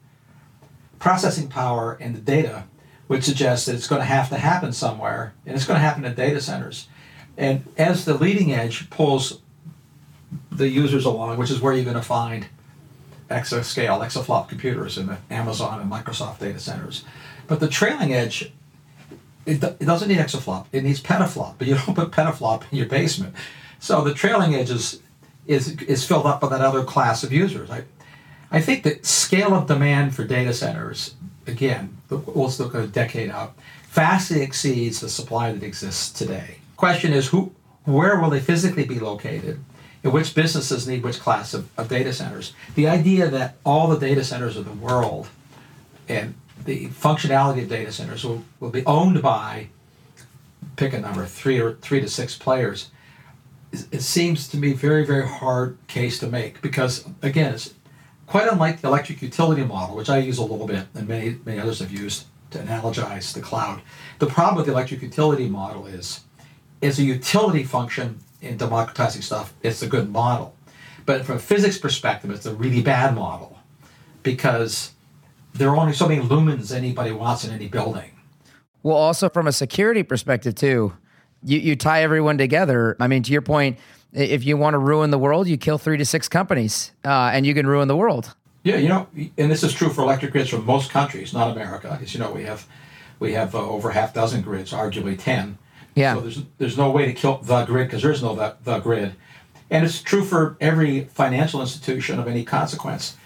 processing power and the data would suggest that it's going to have to happen somewhere, and it's going to happen in data centers. And as the leading edge pulls the users along, which is where you're going to find exascale, exaflop computers in the Amazon and Microsoft data centers. But the trailing edge, it, it doesn't need exaflop, it needs petaflop, but you don't put petaflop in your basement. So the trailing edge is, is, is filled up by that other class of users. I think the scale of demand for data centers, again, let's look a decade out, vastly exceeds the supply that exists today. Question is, who, where will they physically be located? And which businesses need which class of, of data centers? The idea that all the data centers of the world and the functionality of data centers will, will be owned by pick a number three or three to six players it seems to be very very hard case to make because again it's quite unlike the electric utility model which i use a little bit and many many others have used to analogize the cloud. The problem with the electric utility model is it's a utility function in democratizing stuff. It's a good model. But from a physics perspective it's a really bad model because there are only so many lumens anybody wants in any building. Well, also from a security perspective too, you, you tie everyone together. I mean, to your point, if you want to ruin the world, you kill three to six companies, uh, and you can ruin the world. Yeah, you know, and this is true for electric grids from most countries, not America. As you know, we have we have uh, over half dozen grids, arguably ten. Yeah. So there's there's no way to kill the grid because there is no the, the grid, and it's true for every financial institution of any consequence.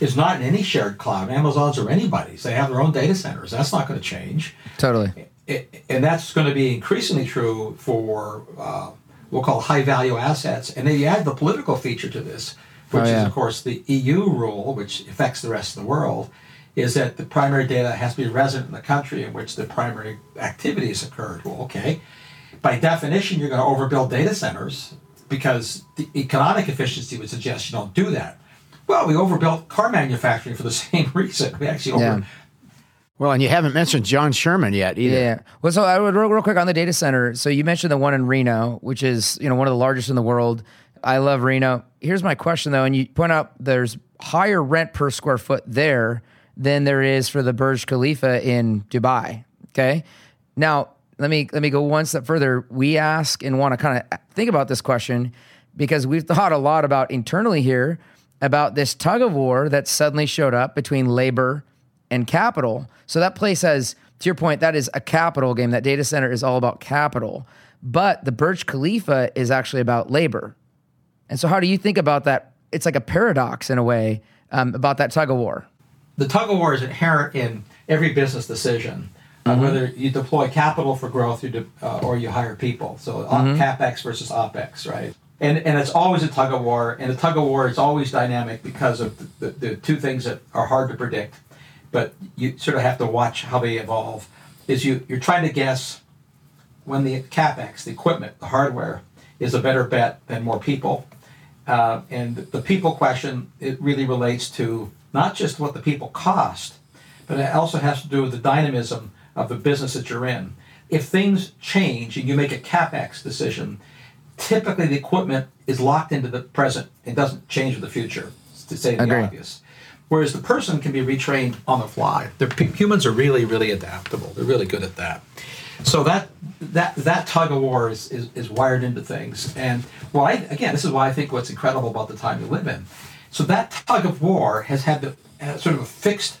It's not in any shared cloud. Amazon's or anybody's. They have their own data centers. That's not going to change. Totally. It, and that's going to be increasingly true for uh, we'll call high value assets. And then you add the political feature to this, which oh, yeah. is, of course, the EU rule, which affects the rest of the world, is that the primary data has to be resident in the country in which the primary activities occurred. Well, okay. By definition, you're going to overbuild data centers because the economic efficiency would suggest you don't do that. Well, we overbuilt car manufacturing for the same reason. We actually over. Yeah. Well, and you haven't mentioned John Sherman yet either. Yeah. Well, so I would real, real quick on the data center. So you mentioned the one in Reno, which is you know one of the largest in the world. I love Reno. Here's my question though, and you point out there's higher rent per square foot there than there is for the Burj Khalifa in Dubai. Okay. Now let me let me go one step further. We ask and want to kind of think about this question because we've thought a lot about internally here about this tug of war that suddenly showed up between labor and capital. So that place has, to your point, that is a capital game. That data center is all about capital. But the Burj Khalifa is actually about labor. And so, how do you think about that? It's like a paradox in a way um, about that tug of war. The tug of war is inherent in every business decision, uh, mm-hmm. whether you deploy capital for growth de- uh, or you hire people. So, uh, mm-hmm. capex versus opex, right? and and it's always a tug of war, and the tug of war is always dynamic because of the, the, the, two things that are hard to predict, but you sort of have to watch how they evolve. Is you you're trying to guess when the capex, the equipment, the hardware, is a better bet than more people, uh, and the people question it really relates to not just what the people cost, but it also has to do with the dynamism of the business that you're in. If things change and you make a capex decision typically the equipment is locked into the present and doesn't change with the future, to say the obvious. Whereas the person can be retrained on the fly. They're, humans are really, really adaptable. They're really good at that. So that that that tug of war is, is, is wired into things. And I, again, this is why I think what's incredible about the time we live in. So that tug of war has had the uh, sort of a fixed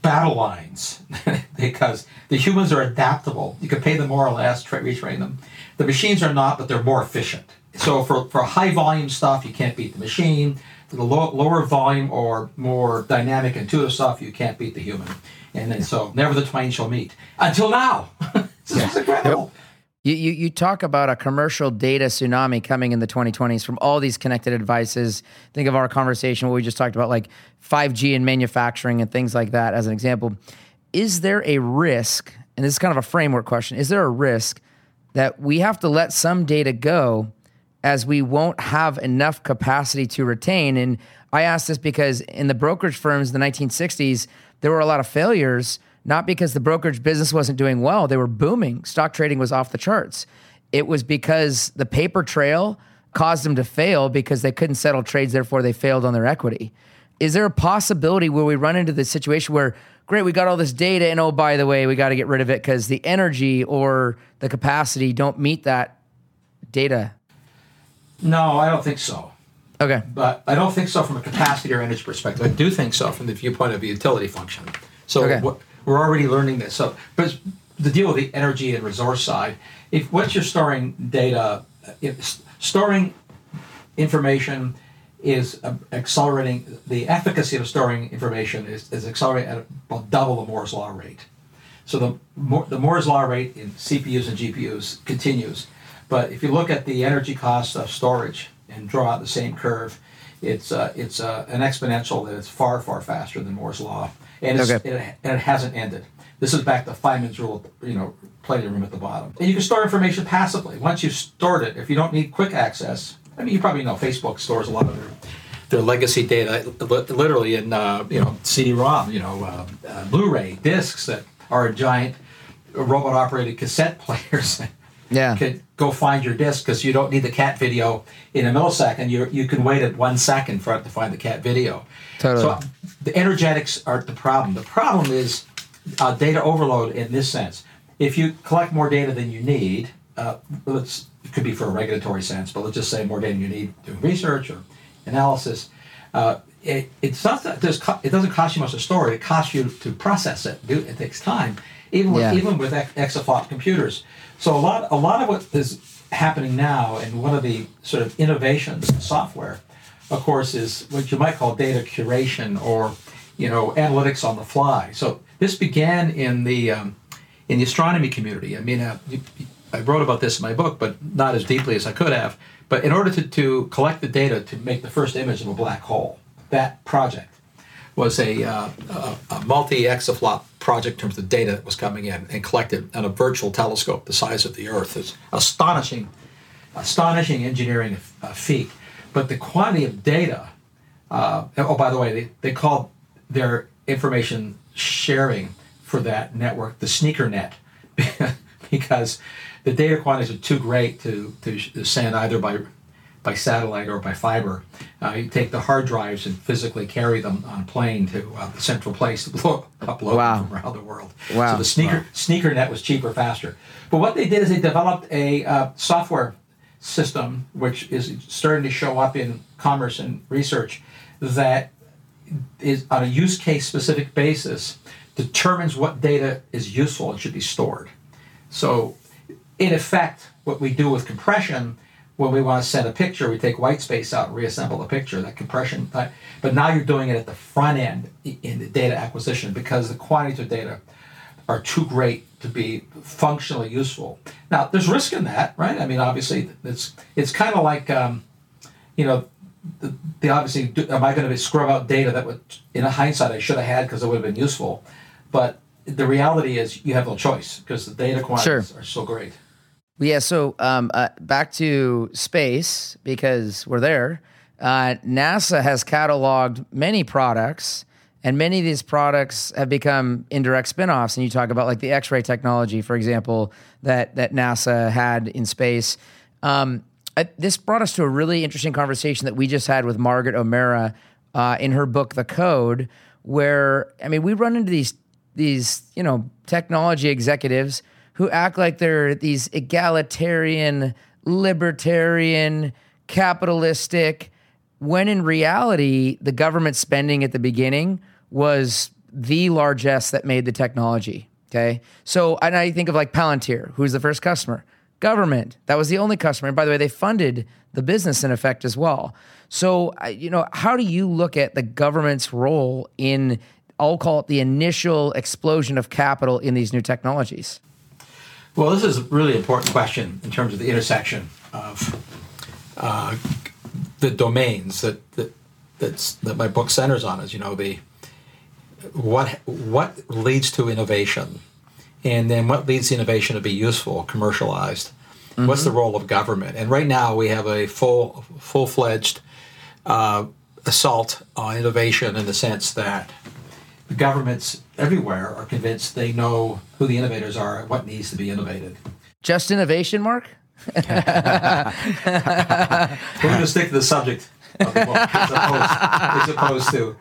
battle lines because the humans are adaptable. You can pay them more or less, tra- retrain them. The machines are not, but they're more efficient. So for, for high volume stuff, you can't beat the machine. For the low, lower volume or more dynamic, intuitive stuff, you can't beat the human. And then so never the twain shall meet. Until now. this yeah. is incredible. You, you, you talk about a commercial data tsunami coming in the 2020s from all these connected devices. Think of our conversation where we just talked about like 5G and manufacturing and things like that as an example. Is there a risk, and this is kind of a framework question, is there a risk that we have to let some data go as we won't have enough capacity to retain. And I ask this because in the brokerage firms in the 1960s, there were a lot of failures, not because the brokerage business wasn't doing well, they were booming. Stock trading was off the charts. It was because the paper trail caused them to fail because they couldn't settle trades, therefore, they failed on their equity. Is there a possibility where we run into the situation where great, we got all this data, and oh, by the way, we got to get rid of it because the energy or the capacity don't meet that data? No, I don't think so. Okay. But I don't think so from a capacity or energy perspective. I do think so from the viewpoint of the utility function. So okay. we're already learning this. So, but the deal with the energy and resource side, if once you're storing data, if storing information is uh, accelerating the efficacy of storing information is, is accelerating at about double the Moore's law rate. So the the Moore's law rate in CPUs and GPUs continues, but if you look at the energy cost of storage and draw out the same curve, it's uh, it's uh, an exponential that is far far faster than Moore's law, and, it's, Okay. it, and it hasn't ended. This is back to Feynman's rule, you know, plenty of room at the bottom. And you can store information passively. Once you've stored it, if you don't need quick access, I mean, you probably know Facebook stores a lot of their their legacy data literally in uh, you know CD-ROM, you know, uh, uh, Blu-ray discs that are giant robot-operated cassette players. Yeah. Could go find your disc because you don't need the cat video in a millisecond. You you can wait at one second for it to find the cat video. Totally. So the energetics aren't the problem. The problem is uh, data overload in this sense. If you collect more data than you need, uh, let's it could be for a regulatory sense, but let's just say more data than you need doing research or analysis. Uh, it, it's not that there's it doesn't cost you much to store it. It costs you to process it. Do it takes time, even with Yeah. even with ex- exaflop computers. So a lot a lot of what is happening now, and one of the sort of innovations in software, of course, is what you might call data curation or you know analytics on the fly. So this began in the um, in the astronomy community. I mean, uh, I wrote about this in my book, but not as deeply as I could have. But in order to, to collect the data to make the first image of a black hole, that project was a, uh, a, a multi exaflop project in terms of data that was coming in and collected on a virtual telescope the size of the Earth. It's astonishing, astonishing engineering uh, feat. But the quantity of data, uh, oh, by the way, they, they called their information sharing for that network the sneaker net because the data quantities are too great to, to to send either by by satellite or by fiber. Uh, you take the hard drives and physically carry them on a plane to uh, the central place to blow, upload Wow. them from around the world. Wow. So the sneaker sneaker net was cheaper, faster. But what they did is they developed a uh, software system which is starting to show up in commerce and research that is on a use case specific basis determines what data is useful and should be stored. So, in effect, what we do with compression when we want to send a picture, we take white space out and reassemble the picture. That compression, type. but now you're doing it at the front end in the data acquisition because the quantities of data are too great to be functionally useful. Now, there's risk in that, right? I mean, obviously, it's it's kind of like, um, you know, the, the obviously, do, am I going to scrub out data that would, in hindsight, I should have had because it would have been useful, but the reality is you have no choice because the data quantities Sure. are so great. Yeah, so um, uh, back to space because we're there. Uh, NASA has cataloged many products, and many of these products have become indirect spin-offs. And you talk about like the X-ray technology, for example, that that NASA had in space. Um, I, this brought us to a really interesting conversation that we just had with Margaret O'Mara uh, in her book, The Code, where I mean, we run into these these you know technology executives who act like they're these egalitarian, libertarian, capitalistic, when in reality, the government spending at the beginning was the largesse that made the technology. Okay. So, and I think of like Palantir, who's the first customer? Government. That was the only customer. And by the way, they funded the business in effect as well. So, you know, how do you look at the government's role in, I'll call it the initial explosion of capital in these new technologies? Well, this is a really important question in terms of the intersection of uh, the domains that that that's, that my book centers on. Is you know the what what leads to innovation, and then what leads the innovation to be useful, commercialized. What's the role of government? And right now we have a full full fledged uh, assault on innovation in the sense that the governments everywhere are convinced they know who the innovators are and what needs to be innovated. Just innovation, Mark? We're going to stick to the subject of the book as opposed, as opposed to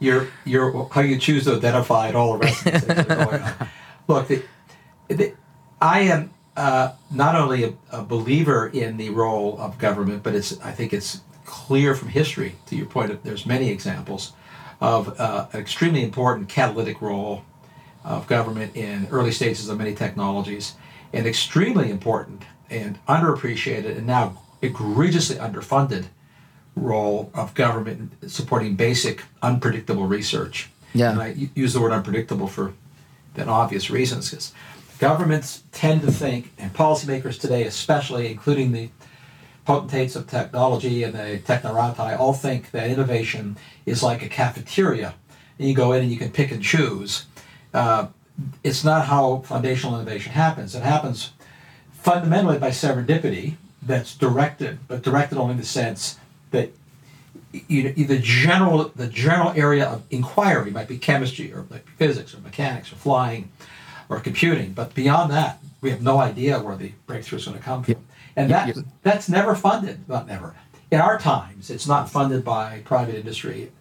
your your how you choose to identify and all the rest of the things that are going on. Look, the, the, I am uh, not only a, a believer in the role of government, but it's I think it's clear from history. To your point, of, there's many examples of uh, an extremely important catalytic role of government in early stages of many technologies, and extremely important and underappreciated and now egregiously underfunded role of government in supporting basic unpredictable research. Yeah. And I use the word unpredictable for then obvious reasons because governments tend to think, and policymakers today especially, including the potentates of technology and the technorati, all think that innovation is like a cafeteria. And you go in and you can pick and choose. Uh, it's not how foundational innovation happens. It happens fundamentally by serendipity that's directed, but directed only in the sense that you know, the general the general area of inquiry might be chemistry or might be physics or mechanics or flying or computing, but beyond that, we have no idea where the breakthrough is going to come from, and that that's never funded. Not never. In our times, it's not funded by private industry,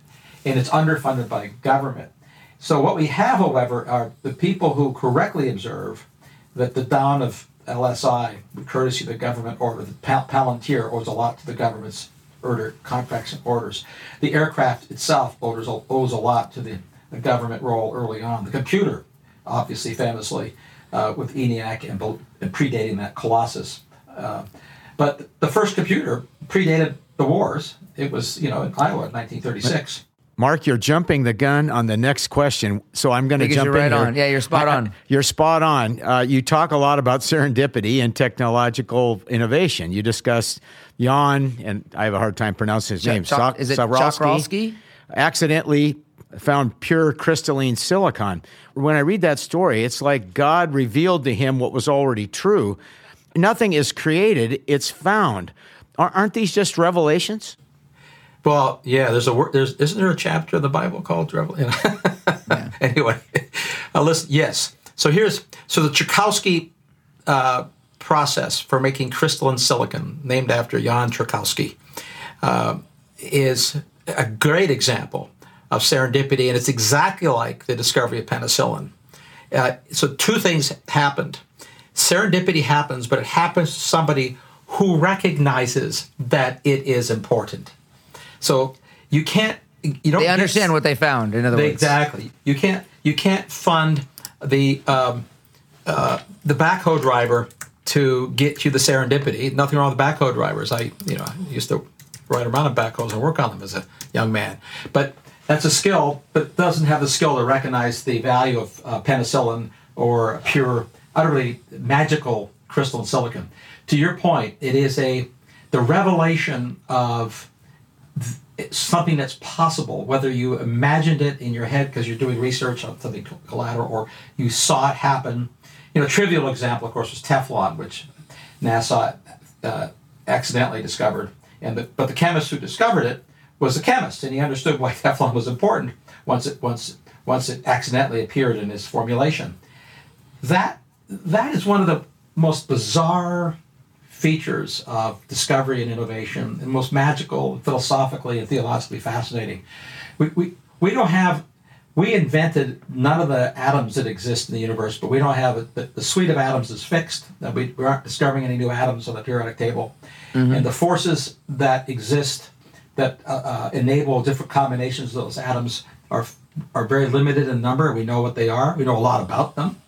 and it's underfunded by government. So what we have, however, are the people who correctly observe that the dawn of LSI, courtesy of the government order, the Pal- Palantir owes a lot to the government's order, contracts and orders. The aircraft itself owes, owes a lot to the, the government role early on. The computer, obviously, famously, uh, with ENIAC and, and predating that Colossus. Uh, but the first computer predated the wars. It was, you know, in Iowa in 1936. Mark, you're jumping the gun on the next question, so I'm going to Because jump you're in right here. on. Yeah, you're spot I- I- on. You're spot on. Uh, you talk a lot about serendipity and technological innovation. You discuss Jan, and I have a hard time pronouncing his Chuck- name. Chuck- Sok- is it Swarovski, Chokralski? Accidentally found pure crystalline silicon. When I read that story, it's like God revealed to him what was already true. Nothing is created; it's found. Aren't these just revelations? Well, yeah, there's a word. There's isn't there a chapter in the Bible called Revelation? anyway, uh, listen. Yes. So here's so the Czochralski uh, process for making crystalline silicon, named after Jan Czochralski, uh, is a great example of serendipity, and it's exactly like the discovery of penicillin. Uh, so two things happened. Serendipity happens, but it happens to somebody who recognizes that it is important. So you can't. You don't. They understand what they found. In other they- words, exactly. You can't. You can't fund the um, uh, the backhoe driver to get you the serendipity. Nothing wrong with backhoe drivers. I you know I used to ride around in backhoes and work on them as a young man. But that's a skill, but doesn't have the skill to recognize the value of uh, penicillin or pure, utterly magical crystal and silicon. To your point, it is a the revelation of it's something that's possible, whether you imagined it in your head because you're doing research on something collateral or you saw it happen. You know, a trivial example, of course, was Teflon, which NASA uh, accidentally discovered. And the, but the chemist who discovered it was a chemist, and he understood why Teflon was important once it once once it accidentally appeared in his formulation. That that is one of the most bizarre features of discovery and innovation, and most magical, philosophically and theologically fascinating. We, we, we don't have, we invented none of the atoms that exist in the universe, but we don't have it. The, the suite of atoms is fixed. That we, we aren't discovering any new atoms on the periodic table. And the forces that exist that uh, uh, enable different combinations of those atoms are, are very limited in number. We know what they are, we know a lot about them.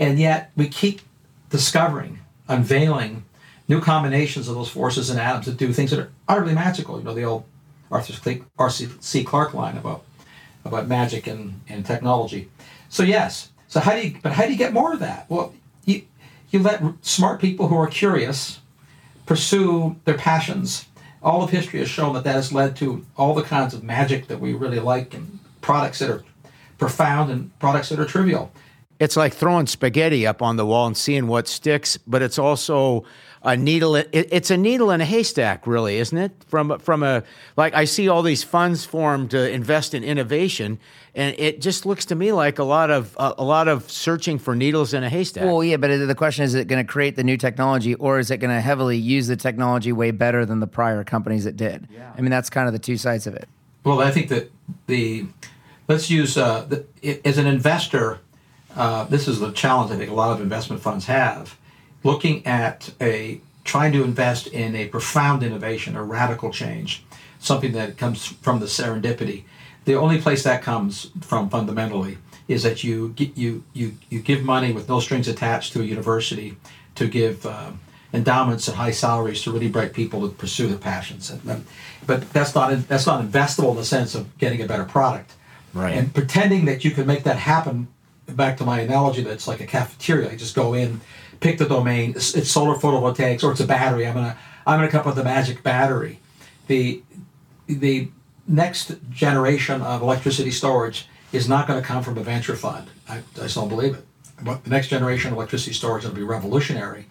And yet we keep discovering, unveiling new combinations of those forces and atoms that do things that are utterly magical. You know, the old Arthur C. Clarke line about about magic and, and technology. So yes. So how do you but how do you get more of that? Well, you you let smart people who are curious pursue their passions. All of history has shown that that has led to all the kinds of magic that we really like and products that are profound and products that are trivial. It's like throwing spaghetti up on the wall and seeing what sticks, but it's also a needle. It, it's a needle in a haystack, really, isn't it? From from a like I see all these funds formed to invest in innovation, and it just looks to me like a lot of a, a lot of searching for needles in a haystack. Well, yeah, but the question is: Is it going to create the new technology, or is it going to heavily use the technology way better than the prior companies that did? Yeah. I mean, that's kind of the two sides of it. Well, I think that the let's use uh, the, as an investor. Uh, this is the challenge I think a lot of investment funds have, looking at a trying to invest in a profound innovation, a radical change, something that comes from the serendipity. The only place that comes from fundamentally is that you you you you give money with no strings attached to a university to give uh, endowments and high salaries to really bright people to pursue their passions. And, and, but that's not that's not investable in the sense of getting a better product. Right. And pretending that you can make that happen. Back to my analogy, that's like a cafeteria. I just go in, pick the domain. It's, solar photovoltaics or it's a battery. I'm gonna I'm gonna come up with the magic battery. The the next generation of electricity storage is not going to come from a venture fund. I, I just don't believe it. But the next generation of electricity storage will be revolutionary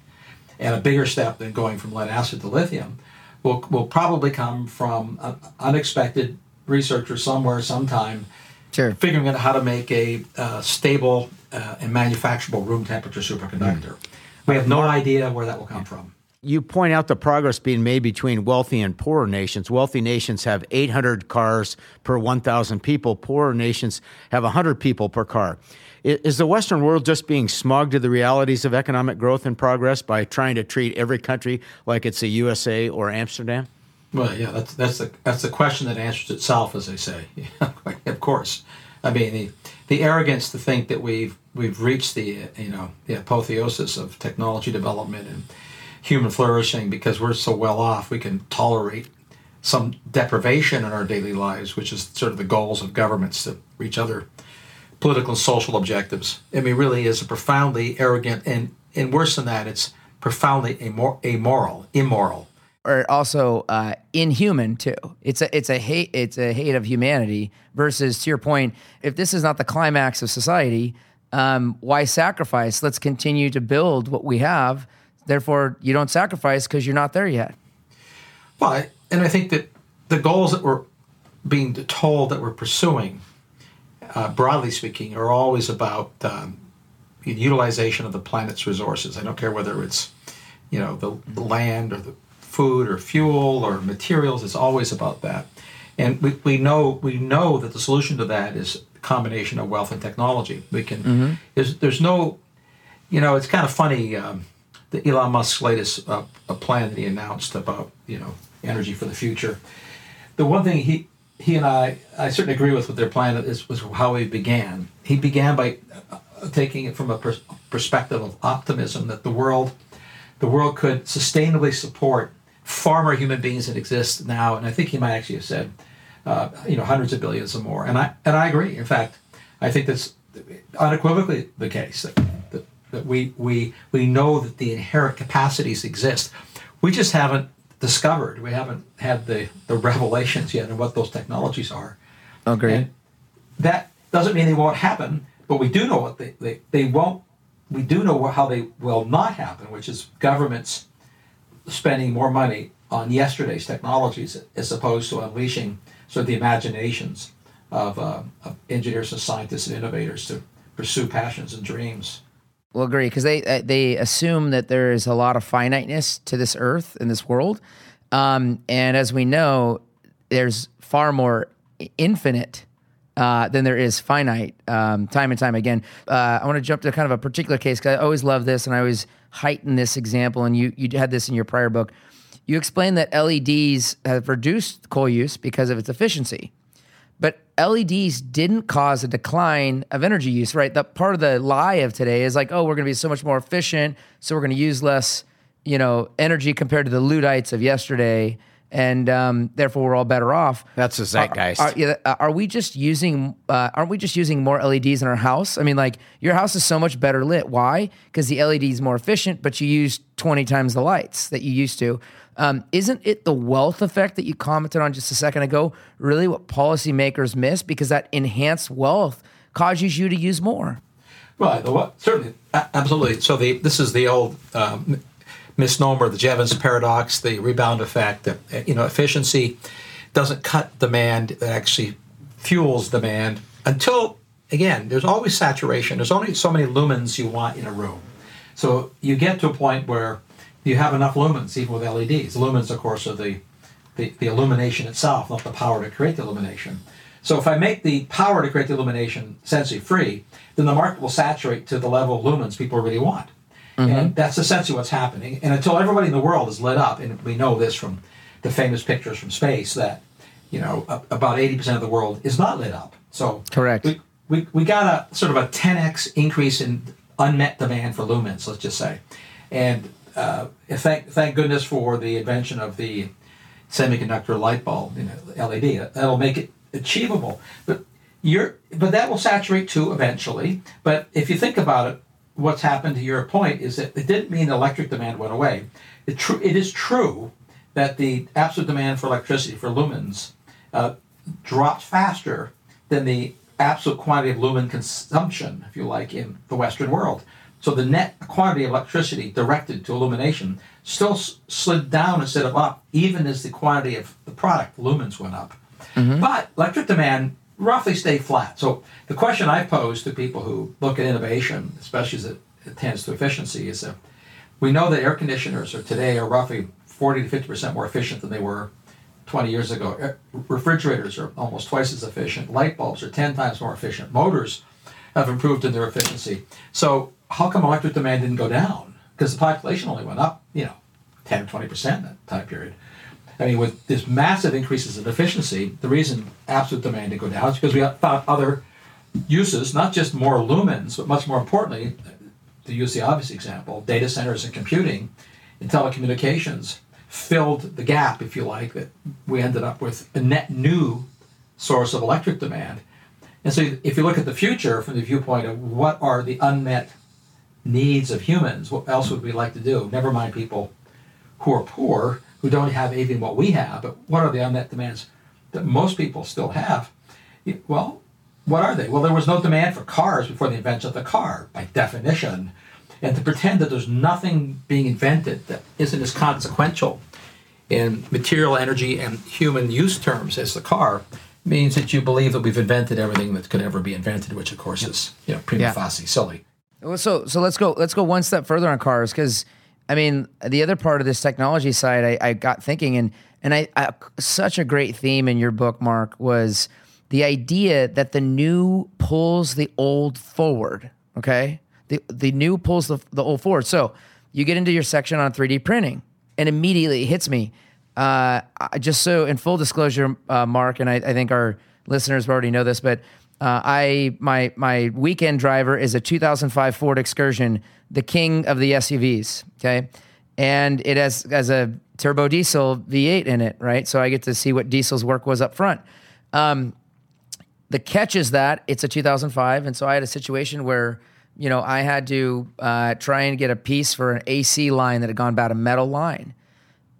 and a bigger step than going from lead acid to lithium will, will probably come from uh, unexpected researchers somewhere, sometime, Sure. figuring out how to make a uh, stable uh, and manufacturable room temperature superconductor. We have no idea where that will come from. You point out the progress being made between wealthy and poorer nations. Wealthy nations have 800 cars per 1,000 people. Poorer nations have 100 people per car. Is the Western world just being smug to the realities of economic growth and progress by trying to treat every country like it's the USA or Amsterdam? Well, yeah, that's that's the that's the question that answers itself, as they say. of course, I mean the the arrogance to think that we've we've reached the you know the apotheosis of technology development and human flourishing because we're so well off, we can tolerate some deprivation in our daily lives, which is sort of the goals of governments to reach other political and social objectives. I mean, really is a profoundly arrogant and and worse than that, it's profoundly amor- amoral, immoral or also uh, inhuman too. It's a it's a hate it's a hate of humanity versus to your point. If this is not the climax of society, um, why sacrifice? Let's continue to build what we have. Therefore, you don't sacrifice because you're not there yet. Well, and I think that the goals that we're being told that we're pursuing, uh, broadly speaking, are always about um, utilization of the planet's resources. I don't care whether it's, you know, the, the land or the food or fuel or materials. It's always about that. And we, we know we know that the solution to that is a combination of wealth and technology. We can there's there's no, you know, it's kind of funny. Um, the Elon Musk's latest uh, a plan that he announced about you know energy for the future. The one thing he he and I I certainly agree with what their plan is was how he began. He began by uh, taking it from a pers- perspective of optimism that the world the world could sustainably support far more human beings that exist now, and I think he might actually have said, uh, you know, hundreds of billions or more. And I and I agree. In fact, I think that's unequivocally the case that, that, that we we we know that the inherent capacities exist. We just haven't discovered. We haven't had the the revelations yet of what those technologies are. Agree. And that doesn't mean they won't happen, but we do know what they, they, they won't, we do know how they will not happen, which is governments spending more money on yesterday's technologies as opposed to unleashing sort of the imaginations of, uh, of engineers and scientists and innovators to pursue passions and dreams. Well, agree because they uh, they assume that there is a lot of finiteness to this earth and this world, um, and as we know, there's far more infinite uh, than there is finite. Um, time and time again, uh, I want to jump to kind of a particular case because I always love this and I always heighten this example. And you you had this in your prior book. You explained that LEDs have reduced coal use because of its efficiency. But LEDs didn't cause a decline of energy use, right? The part of the lie of today is like, oh, we're going to be so much more efficient, so we're going to use less, you know, energy compared to the Luddites of yesterday, and um, therefore we're all better off. That's the zeitgeist. Are, are, are we just using? Uh, aren't we just using more LEDs in our house? I mean, like your house is so much better lit. Why? Because the LED is more efficient, but you use twenty times the lights that you used to. Um, isn't it the wealth effect that you commented on just a second ago? Really, what policymakers miss because that enhanced wealth causes you to use more. Well, certainly, absolutely. So the this is the old um, misnomer, the Jevons paradox, the rebound effect. That you know, efficiency doesn't cut demand; it actually fuels demand until again. There's always saturation. There's only so many lumens you want in a room. So you get to a point where you have enough lumens, even with LEDs. Lumens, of course, are the the, the illumination itself, not the power to create the illumination. So if I make the power to create the illumination essentially free, then the market will saturate to the level of lumens people really want. And that's essentially what's happening. And until everybody in the world is lit up, and we know this from the famous pictures from space, that you know about 80% of the world is not lit up. So Correct. We, we, we got a sort of a 10x increase in unmet demand for lumens, let's just say. And uh, thank thank goodness for the invention of the semiconductor light bulb, you know, LED. That'll make it achievable. But you're but that will saturate too eventually. But if you think about it, what's happened to your point is that it didn't mean electric demand went away. It true it is true that the absolute demand for electricity for lumens uh, dropped faster than the absolute quantity of lumen consumption, if you like, in the Western world. So the net quantity of electricity directed to illumination still s- slid down instead of up, even as the quantity of the product, lumens, went up. But electric demand roughly stay flat. So the question I pose to people who look at innovation, especially as it, tends to efficiency, is that we know that air conditioners are today are roughly 40 to 50 percent more efficient than they were 20 years ago. Refrigerators are almost twice as efficient. Light bulbs are 10 times more efficient. Motors have improved in their efficiency. So how come electric demand didn't go down? Because the population only went up, you know, 10 20 percent that time period. I mean, with this massive increases in efficiency, the reason absolute demand didn't go down is because we found other uses, not just more lumens, but much more importantly, to use the obvious example, data centers and computing and telecommunications filled the gap, if you like, that we ended up with a net new source of electric demand. And so if you look at the future from the viewpoint of what are the unmet needs of humans, what else would we like to do? Never mind people who are poor, who don't have even what we have, but what are the unmet demands that most people still have? Well, what are they? Well, there was no demand for cars before the invention of the car, by definition. And to pretend that there's nothing being invented that isn't as consequential in material energy and human use terms as the car means that you believe that we've invented everything that could ever be invented, which of course is you know prima Yeah. facie silly. Well, so so let's go let's go one step further on cars because I mean the other part of this technology side I, I got thinking and and I, I such a great theme in your book Mark was the idea that the new pulls the old forward okay? The the new pulls the, the old forward. So you get into your section on 3D printing and immediately it hits me. Uh, just so in full disclosure uh, Mark and I, I think our listeners already know this but uh, I my my weekend driver is a 2005 Ford Excursion, the king of the SUVs. Okay, and it has has a turbo diesel V8 in it, right? So I get to see what diesel's work was up front. Um, the catch is that it's a 2005, and so I had a situation where you know I had to uh, try and get a piece for an AC line that had gone bad, a metal line,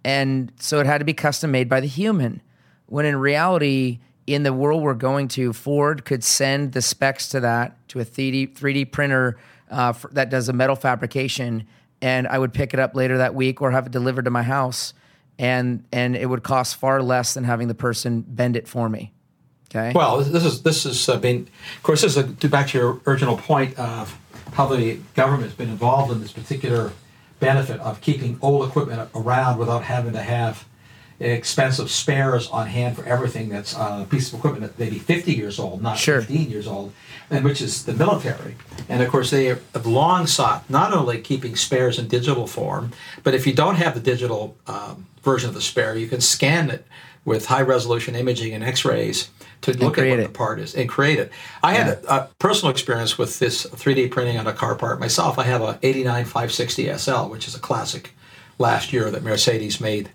and so it had to be custom made by the human. When in reality, in the world we're going to, Ford could send the specs to that to a 3D 3D printer uh, for, that does a metal fabrication, and I would pick it up later that week or have it delivered to my house, and and it would cost far less than having the person bend it for me. Okay. Well, this is this is uh, been, of course, this is a, to back to your original point of how the government has been involved in this particular benefit of keeping old equipment around without having to have expensive spares on hand for everything that's uh, a piece of equipment that may be 50 years old, not Sure. 15 years old, and which is the military. And of course, they have long sought not only keeping spares in digital form, but if you don't have the digital um, version of the spare, you can scan it with high resolution imaging and X-rays to look at what it. the part is and create it. I had a, a personal experience with this 3D printing on a car part myself. I have a 89 560 SL, which is a classic last year that Mercedes made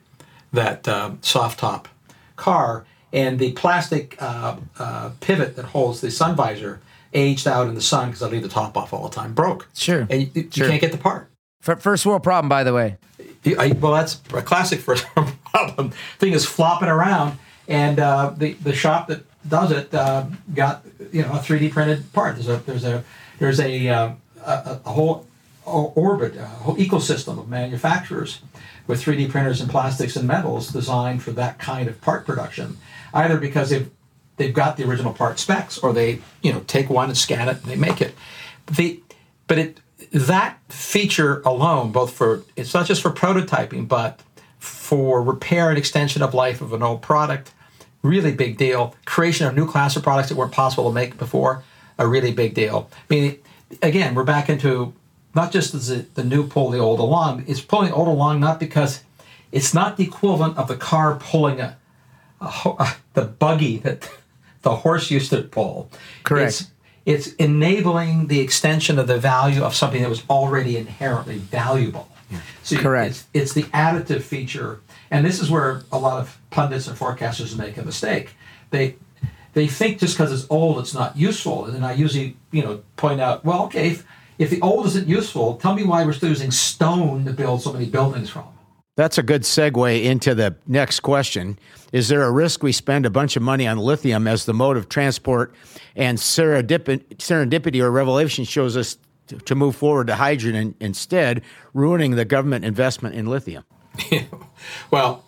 that um, soft top car, and the plastic uh, uh, pivot that holds the sun visor aged out in the sun because I leave the top off all the time, broke. Sure. and you, you Sure. can't get the part. First world problem, by the way. I, well, that's a classic first world problem. Thing is flopping around, and uh, the the shop that does it uh, got you know a 3D printed part. There's a there's a there's a uh, a, a whole orbit, a whole ecosystem of manufacturers with 3D printers and plastics and metals designed for that kind of part production. Either because they've they've got the original part specs, or they you know take one and scan it and they make it. The but it that feature alone, both for it's not just for prototyping, but for repair and extension of life of an old product, really big deal. Creation of new class of products that weren't possible to make before, a really big deal. I mean, again, we're back into not just as the, the new pull the old along, it's pulling the old along not because it's not the equivalent of the car pulling a, a, ho- the buggy that the horse used to pull. Correct. It's, it's enabling the extension of the value of something that was already inherently valuable. See, Correct. It's, it's the additive feature, and this is where a lot of pundits and forecasters make a mistake. They they think just because it's old, it's not useful, and I usually you know point out, well, okay, if, if the old isn't useful, tell me why we're still using stone to build so many buildings from. That's a good segue into the next question. Is there a risk we spend a bunch of money on lithium as the mode of transport and serendip- serendipity or revelation shows us to move forward to hydrogen instead, ruining the government investment in lithium? well,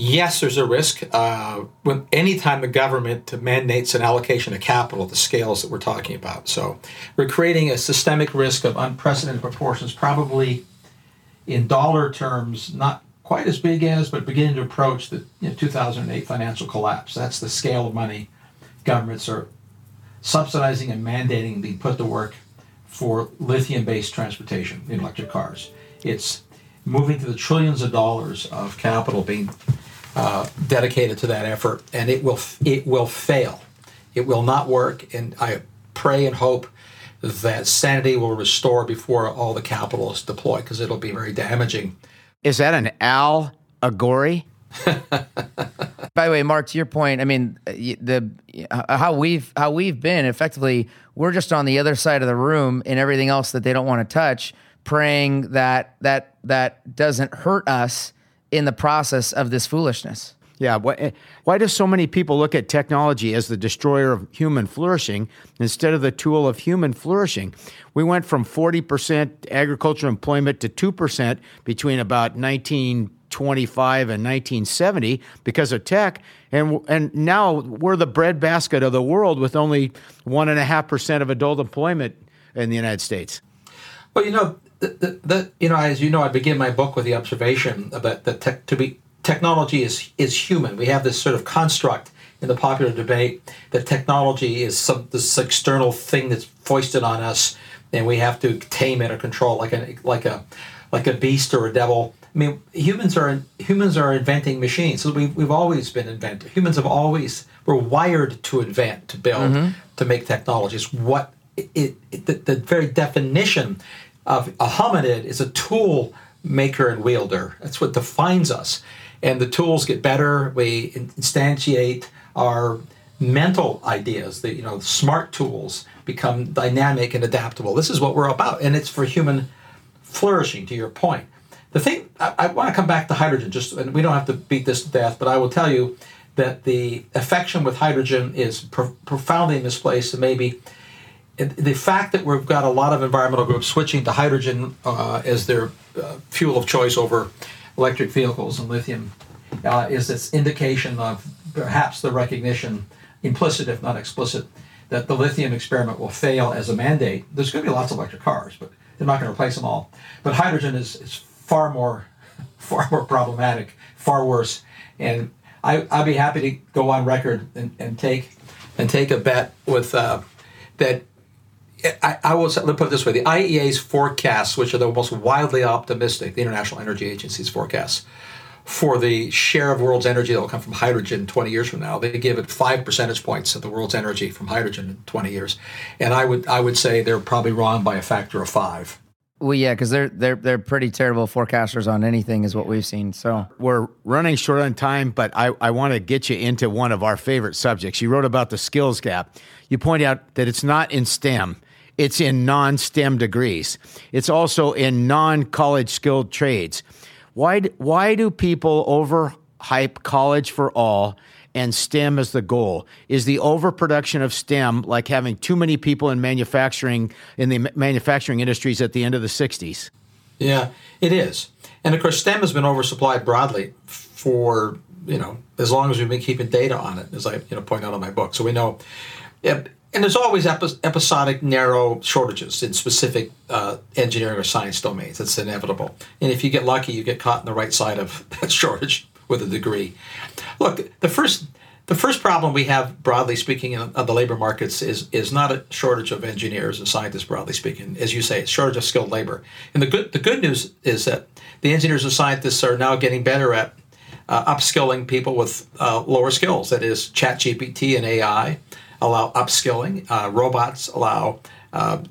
yes, there's a risk. Uh, when anytime the government mandates an allocation of capital the scales that we're talking about, so we're creating a systemic risk of unprecedented proportions, probably in dollar terms, not quite as big as, but beginning to approach the you know, 2008 financial collapse. That's the scale of money governments are subsidizing and mandating and being put to work for lithium-based transportation in electric cars. It's moving to the trillions of dollars of capital being uh, dedicated to that effort, and it will it will fail. It will not work, and I pray and hope that sanity will restore before all the capital is deployed because it'll be very damaging. Is that an Al Agori? By the way, Mark, to your point, I mean the how we've how we've been effectively, we're just on the other side of the room and everything else that they don't want to touch, praying that that that doesn't hurt us in the process of this foolishness. Yeah. Why, eh, why do so many people look at technology as the destroyer of human flourishing instead of the tool of human flourishing? We went from 40% agricultural employment to 2% between about 1925 and 1970 because of tech. And, and now we're the breadbasket of the world with only 1.5% of adult employment in the United States. Well, you know, the, the, the, you know, as you know, I begin my book with the observation that the tech, to be technology is is human. We have this sort of construct in the popular debate that technology is some this external thing that's foisted on us, and we have to tame it or control like a like a like a beast or a devil. I mean, humans are humans are inventing machines. So we, we've always been invented. Humans have always we're wired to invent, to build, mm-hmm. to make technologies. What it, it the, the very definition of a hominid is a tool maker and wielder. That's what defines us and the tools get better. We instantiate our mental ideas. The you know smart tools become dynamic and adaptable. This is what we're about, and it's for human flourishing. To your point, the thing I, I want to come back to hydrogen. Just and we don't have to beat this to death, but I will tell you that the affection with hydrogen is pro- profoundly misplaced, and maybe the fact that we've got a lot of environmental groups switching to hydrogen uh, as their uh, fuel of choice over electric vehicles and lithium uh, is this indication of perhaps the recognition, implicit if not explicit, that the lithium experiment will fail as a mandate. There's going to be lots of electric cars, but they're not going to replace them all. But hydrogen is, is far more far more problematic, far worse. And I, I'd be happy to go on record and, and take and take a bet with uh, that I, I will let me put it this way: the IEA's forecasts, which are the most wildly optimistic, the International Energy Agency's forecasts for the share of world's energy that will come from hydrogen 20 years from now, they give it five percentage points of the world's energy from hydrogen in 20 years, and I would I would say they're probably wrong by a factor of five. Well, yeah, because they're they're they're pretty terrible forecasters on anything, is what we've seen. So we're running short on time, but I, I want to get you into one of our favorite subjects. You wrote about the skills gap. You point out that it's not in STEM it's in non STEM degrees. It's also in non college skilled trades. Why, why do people overhype college for all and STEM as the goal? Is the overproduction of STEM like having too many people in manufacturing, in the manufacturing industries at the end of the 60s? Yeah, it is. And of course, STEM has been oversupplied broadly for, you know, as long as we've been keeping data on it, as I, you know, point out in my book. So we know and there's always epi- episodic, narrow shortages in specific uh, engineering or science domains. That's inevitable. And if you get lucky, you get caught on the right side of that shortage with a degree. Look, the first the first problem we have, broadly speaking, in, the labor markets is is not a shortage of engineers and scientists, broadly speaking, as you say, it's shortage of skilled labor. And the good the good news is that the engineers and scientists are now getting better at uh, upskilling people with uh, lower skills. That is, ChatGPT and AI allow upskilling. Uh, robots allow uh,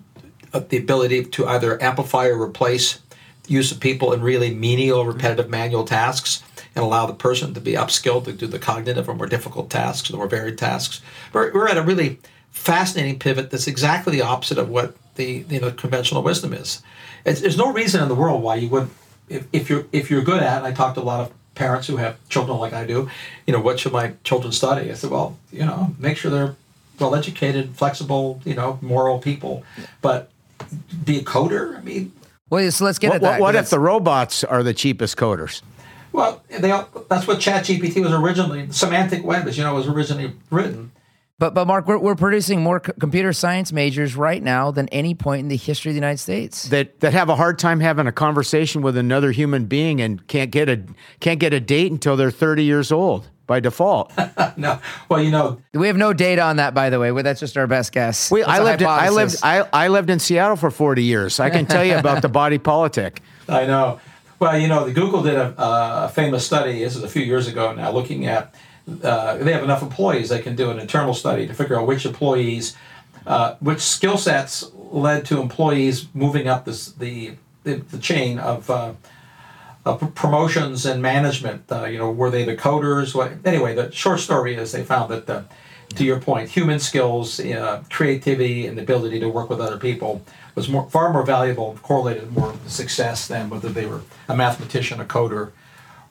the ability to either amplify or replace use of people in really menial, repetitive manual tasks and allow the person to be upskilled to do the cognitive or more difficult tasks, the more varied tasks. We're, we're at a really fascinating pivot that's exactly the opposite of what the you know conventional wisdom is. It's, there's no reason in the world why you wouldn't, if, if you're if you're good at. And I talk to a lot of parents who have children like I do. You know, what should my children study? I said, well, you know, make sure they're well educated, flexible, you know, moral people. But be a coder. I mean, well, so let's get what, at that. What, what if the robots are the cheapest coders? Well, they, that's what ChatGPT was originally. Semantic web, as you know, was originally written. But but Mark, we're, we're producing more c- computer science majors right now than any point in the history of the United States. That that have a hard time having a conversation with another human being and can't get a can't get a date until they're thirty years old by default. no, well, you know, we have no data on that, by the way. That's just our best guess. We, I lived in, I lived I, I lived in Seattle for forty years. I can tell you about the body politic. I know. Well, you know, the Google did a, a famous study. This is a few years ago now, looking at uh, they have enough employees they can do an internal study to figure out which employees, uh, which skill sets led to employees moving up this, the, the, the chain of, uh, promotions and management. Uh, you know, were they the coders? What, anyway, the short story is they found that, the, to your point, human skills, uh, creativity, and the ability to work with other people was more, far more valuable, correlated more with success than whether they were a mathematician, a coder,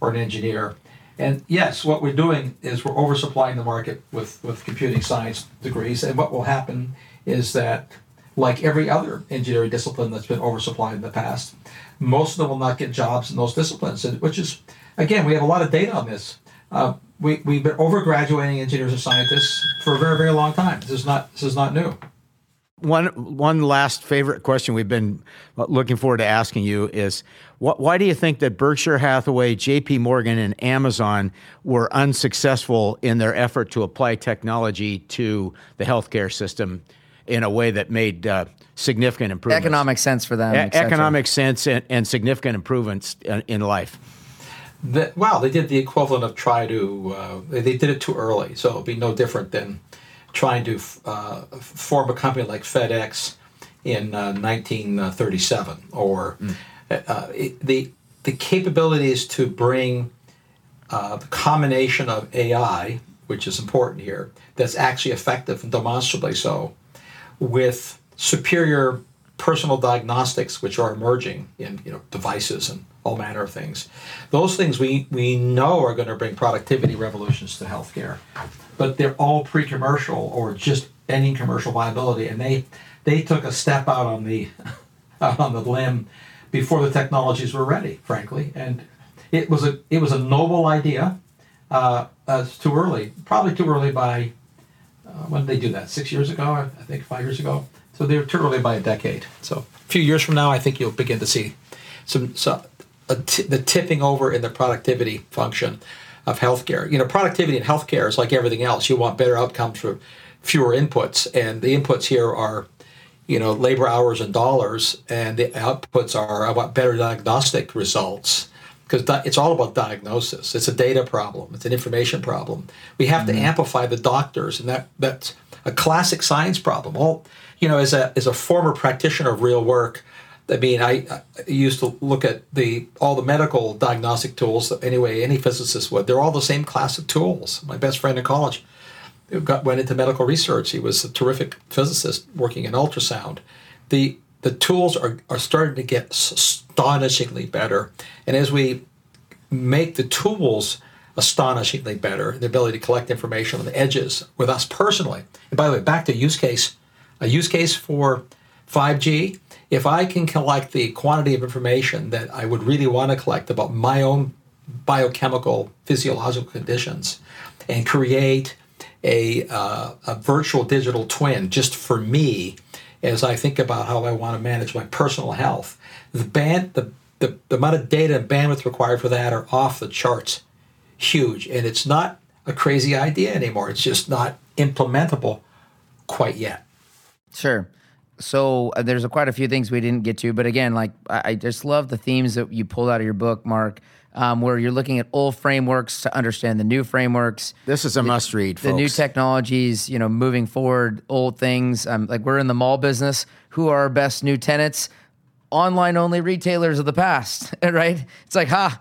or an engineer. And yes, what we're doing is we're oversupplying the market with, with computing science degrees. And what will happen is that, like every other engineering discipline that's been oversupplied in the past, most of them will not get jobs in those disciplines, which is, again, we have a lot of data on this. Uh, we, we've been overgraduating engineers and scientists for a very, very long time. This is not, this is not new. One one last favorite question we've been looking forward to asking you is what, why do you think that Berkshire Hathaway, J.P. Morgan, and Amazon were unsuccessful in their effort to apply technology to the healthcare system in a way that made uh, significant improvements? Economic sense for them. E- economic sense and, and, significant improvements in, in life. The, well, they did the equivalent of try to. Uh, they did it too early, so it'd be no different than trying to uh, form a company like FedEx in uh, 1937, or mm. uh, it, the the capabilities to bring uh, the combination of AI, which is important here, that's actually effective and demonstrably so, with superior personal diagnostics, which are emerging in you know devices and all manner of things. Those things we, we know are going to bring productivity revolutions to healthcare but they're all pre-commercial or just ending commercial viability, and they they took a step out on the out on the limb before the technologies were ready, frankly, and it was a it was a noble idea. Uh, it's too early, probably too early by uh, when did they do that? Six years ago, I think, five years ago. So they're too early by a decade. So a few years from now, I think you'll begin to see some, some t- the tipping over in the productivity function of healthcare. You know, productivity in healthcare is like everything else. You want better outcomes for fewer inputs, and the inputs here are, you know, labor hours and dollars, and the outputs are I want better diagnostic results because di- it's all about diagnosis. It's a data problem. It's an information problem. We have mm-hmm. to amplify the doctors, and that that's a classic science problem. All you know, as a as a former practitioner of real work, I mean, I, I, used to look at the all the medical diagnostic tools. Anyway, any physicist would. They're all the same class of tools. My best friend in college got went into medical research. He was a terrific physicist working in ultrasound. The the tools are, are starting to get astonishingly better, and as we make the tools astonishingly better, the ability to collect information on the edges with us personally. And by the way, back to use case, a use case for 5G if I can collect the quantity of information that I would really want to collect about my own biochemical physiological conditions and create a, uh, a virtual digital twin just for me as I think about how I want to manage my personal health, the, band, the, the, the amount of data and bandwidth required for that are off the charts huge. And it's not a crazy idea anymore. It's just not implementable quite yet. Sure so uh, there's a, quite a few things we didn't get to, but again, like I, I just love the themes that you pulled out of your book, Mark. Um, where you're looking at old frameworks to understand the new frameworks. This is a the, must read. For the new technologies, you know, moving forward, old things. Um, like we're in the mall business. Who are our best new tenants? online only retailers of the past, right? It's like, ha,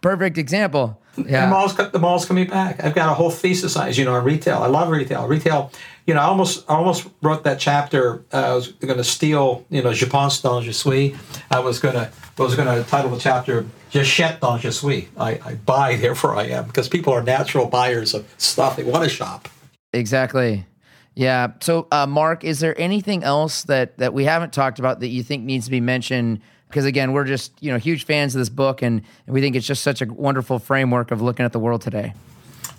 perfect example. Yeah. The malls, the malls coming back. I've got a whole thesis, as you know, on retail. I love retail. Retail, you know, I almost, I almost wrote that chapter. Uh, I was going to steal, you know, Je pense dans je suis. I was going to, I was going to title the chapter J'achète dans je suis. I, I buy, therefore I am, because people are natural buyers of stuff. They want to shop. Exactly. Yeah. So, uh, Mark, is there anything else that that we haven't talked about that you think needs to be mentioned? Because again, we're just you know huge fans of this book, and, and we think it's just such a wonderful framework of looking at the world today.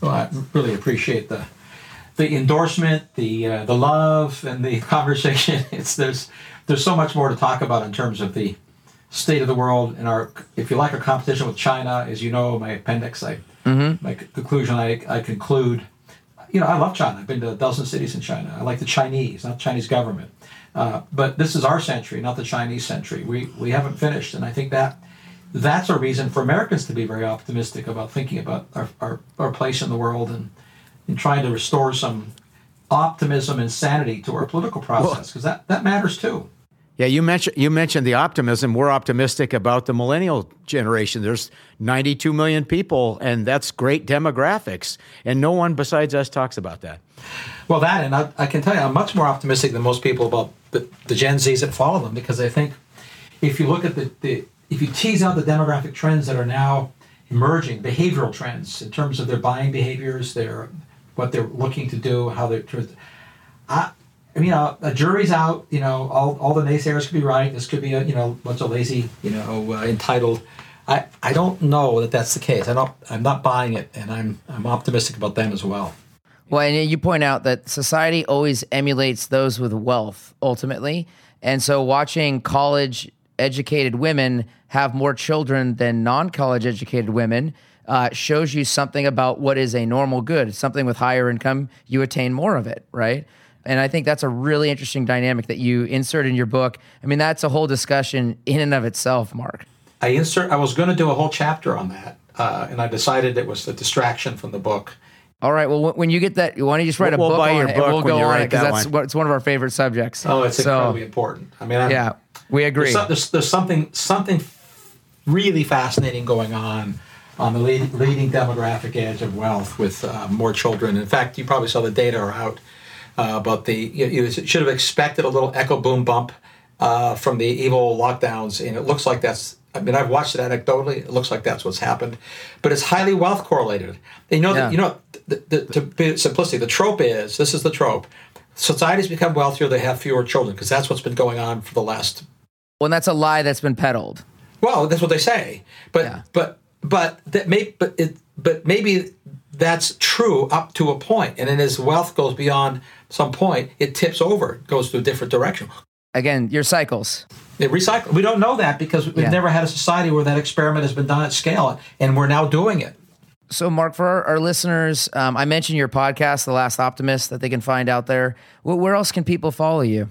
Well, I really appreciate the the endorsement, the uh, the love, and the conversation. It's there's there's so much more to talk about in terms of the state of the world and our if you like our competition with China, as you know, my appendix, I mm-hmm. my conclusion, I, I conclude you know, I love China. I've been to a dozen cities in China. I like the Chinese, not the Chinese government. Uh, but this is our century, not the Chinese century. We we haven't finished, and I think that that's a reason for Americans to be very optimistic about thinking about our, our, our place in the world and, and trying to restore some optimism and sanity to our political process because that, that matters too. Yeah, you mentioned you mentioned the optimism. We're optimistic about the millennial generation. There's 92 million people, and that's great demographics, and no one besides us talks about that. Well, that, and I, I can tell you, I'm much more optimistic than most people about the, the Gen Zs that follow them because I think if you look at the, the if you tease out the demographic trends that are now emerging, behavioral trends in terms of their buying behaviors, their what they're looking to do, how they're. I, you know, a jury's out. You know, all, all the naysayers could be right. This could be a you know bunch of lazy, you know, uh, entitled. I, I don't know that that's the case. I don't. I'm not buying it, and I'm I'm optimistic about them as well. Well, and you point out that society always emulates those with wealth ultimately, and so watching college educated women have more children than non college educated women. Uh, shows you something about what is a normal good. Something with higher income, you attain more of it, right? And I think that's a really interesting dynamic that you insert in your book. I mean, that's a whole discussion in and of itself, Mark. I insert. I was going to do a whole chapter on that, uh, and I decided it was the distraction from the book. All right. Well, when you get that, why don't you just write we'll, a book we'll on it, book and we'll go on it because that that's one. it's one of our favorite subjects. Oh, it's so, incredibly important. I mean, I'm, yeah, we agree. There's, there's, there's, something something really fascinating going on on the lead, leading demographic edge of wealth with uh, more children. In fact, you probably saw the data are out uh, but the you, you, should have expected a little echo boom bump uh, from the evil lockdowns, and it looks like that's. I mean, I've watched it anecdotally. It looks like that's what's happened, but it's highly wealth correlated. And you know, Yeah. the, you know, the, the, to be simplicity, the trope is this is the trope. Societies become wealthier; they have fewer children because that's what's been going on for the last well, and that's a lie that's been peddled. well, that's what they say. But Yeah. but but that may but it but maybe that's true up to a point, and then as wealth goes beyond some point, it tips over, goes to a different direction. Again, your cycles. It recycle. We don't know that because we've Yeah. never had a society where that experiment has been done at scale, and we're now doing it. So, Mark, for our, our listeners, um, I mentioned your podcast, The Last Optimist, that they can find out there. Wh- Where else can people follow you?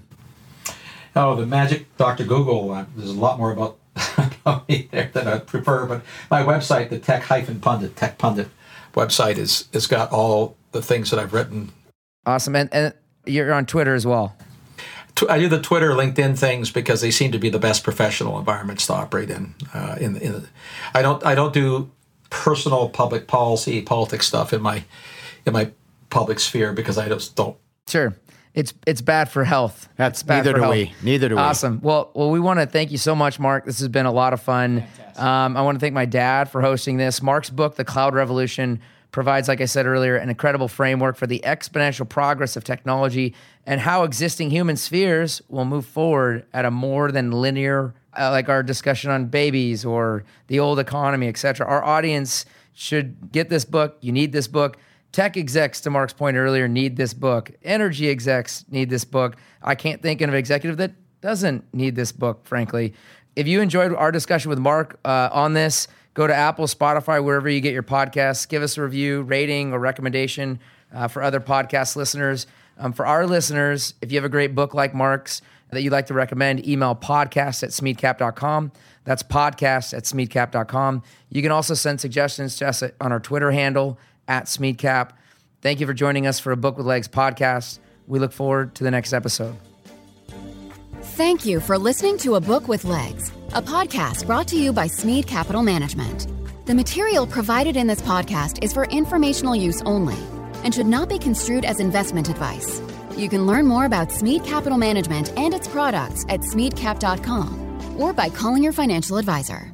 Oh, the magic Dr. Google. Uh, there's a lot more about, there than I prefer, but my website, the Tech Hyphen Pundit, Tech Pundit website, is has got all the things that I've written Awesome. And, and you're on Twitter as well. I do the Twitter, LinkedIn things because they seem to be the best professional environments to operate in. Uh, in, in the, I don't I don't do personal public policy politics stuff in my in my public sphere because I just don't. Sure. It's it's bad for health. That's It's bad neither for do health. we. Neither do we. Awesome. Well, well, we want to thank you so much, Mark. This has been a lot of fun. Um, I want to thank my dad for hosting this. Mark's book, The Cloud Revolution, provides, like I said earlier, an incredible framework for the exponential progress of technology and how existing human spheres will move forward at a more than linear, uh, like our discussion on babies or the old economy, etc. Our audience should get this book. You need this book. Tech execs, to Mark's point earlier, need this book. Energy execs need this book. I can't think of an executive that doesn't need this book, frankly. If you enjoyed our discussion with Mark uh, on this, go to Apple, Spotify, wherever you get your podcasts. Give us a review, rating, or recommendation uh, for other podcast listeners. Um, for our listeners, if you have a great book like Mark's that you'd like to recommend, email podcast at smeadcap.com. That's podcast at smeadcap.com. You can also send suggestions to us on our Twitter handle at smeadcap. Thank you for joining us for a Book with Legs podcast. We look forward to the next episode. Thank you for listening to A Book with Legs, a podcast brought to you by Smead Capital Management. The material provided in this podcast is for informational use only and should not be construed as investment advice. You can learn more about Smead Capital Management and its products at smeadcap.com or by calling your financial advisor.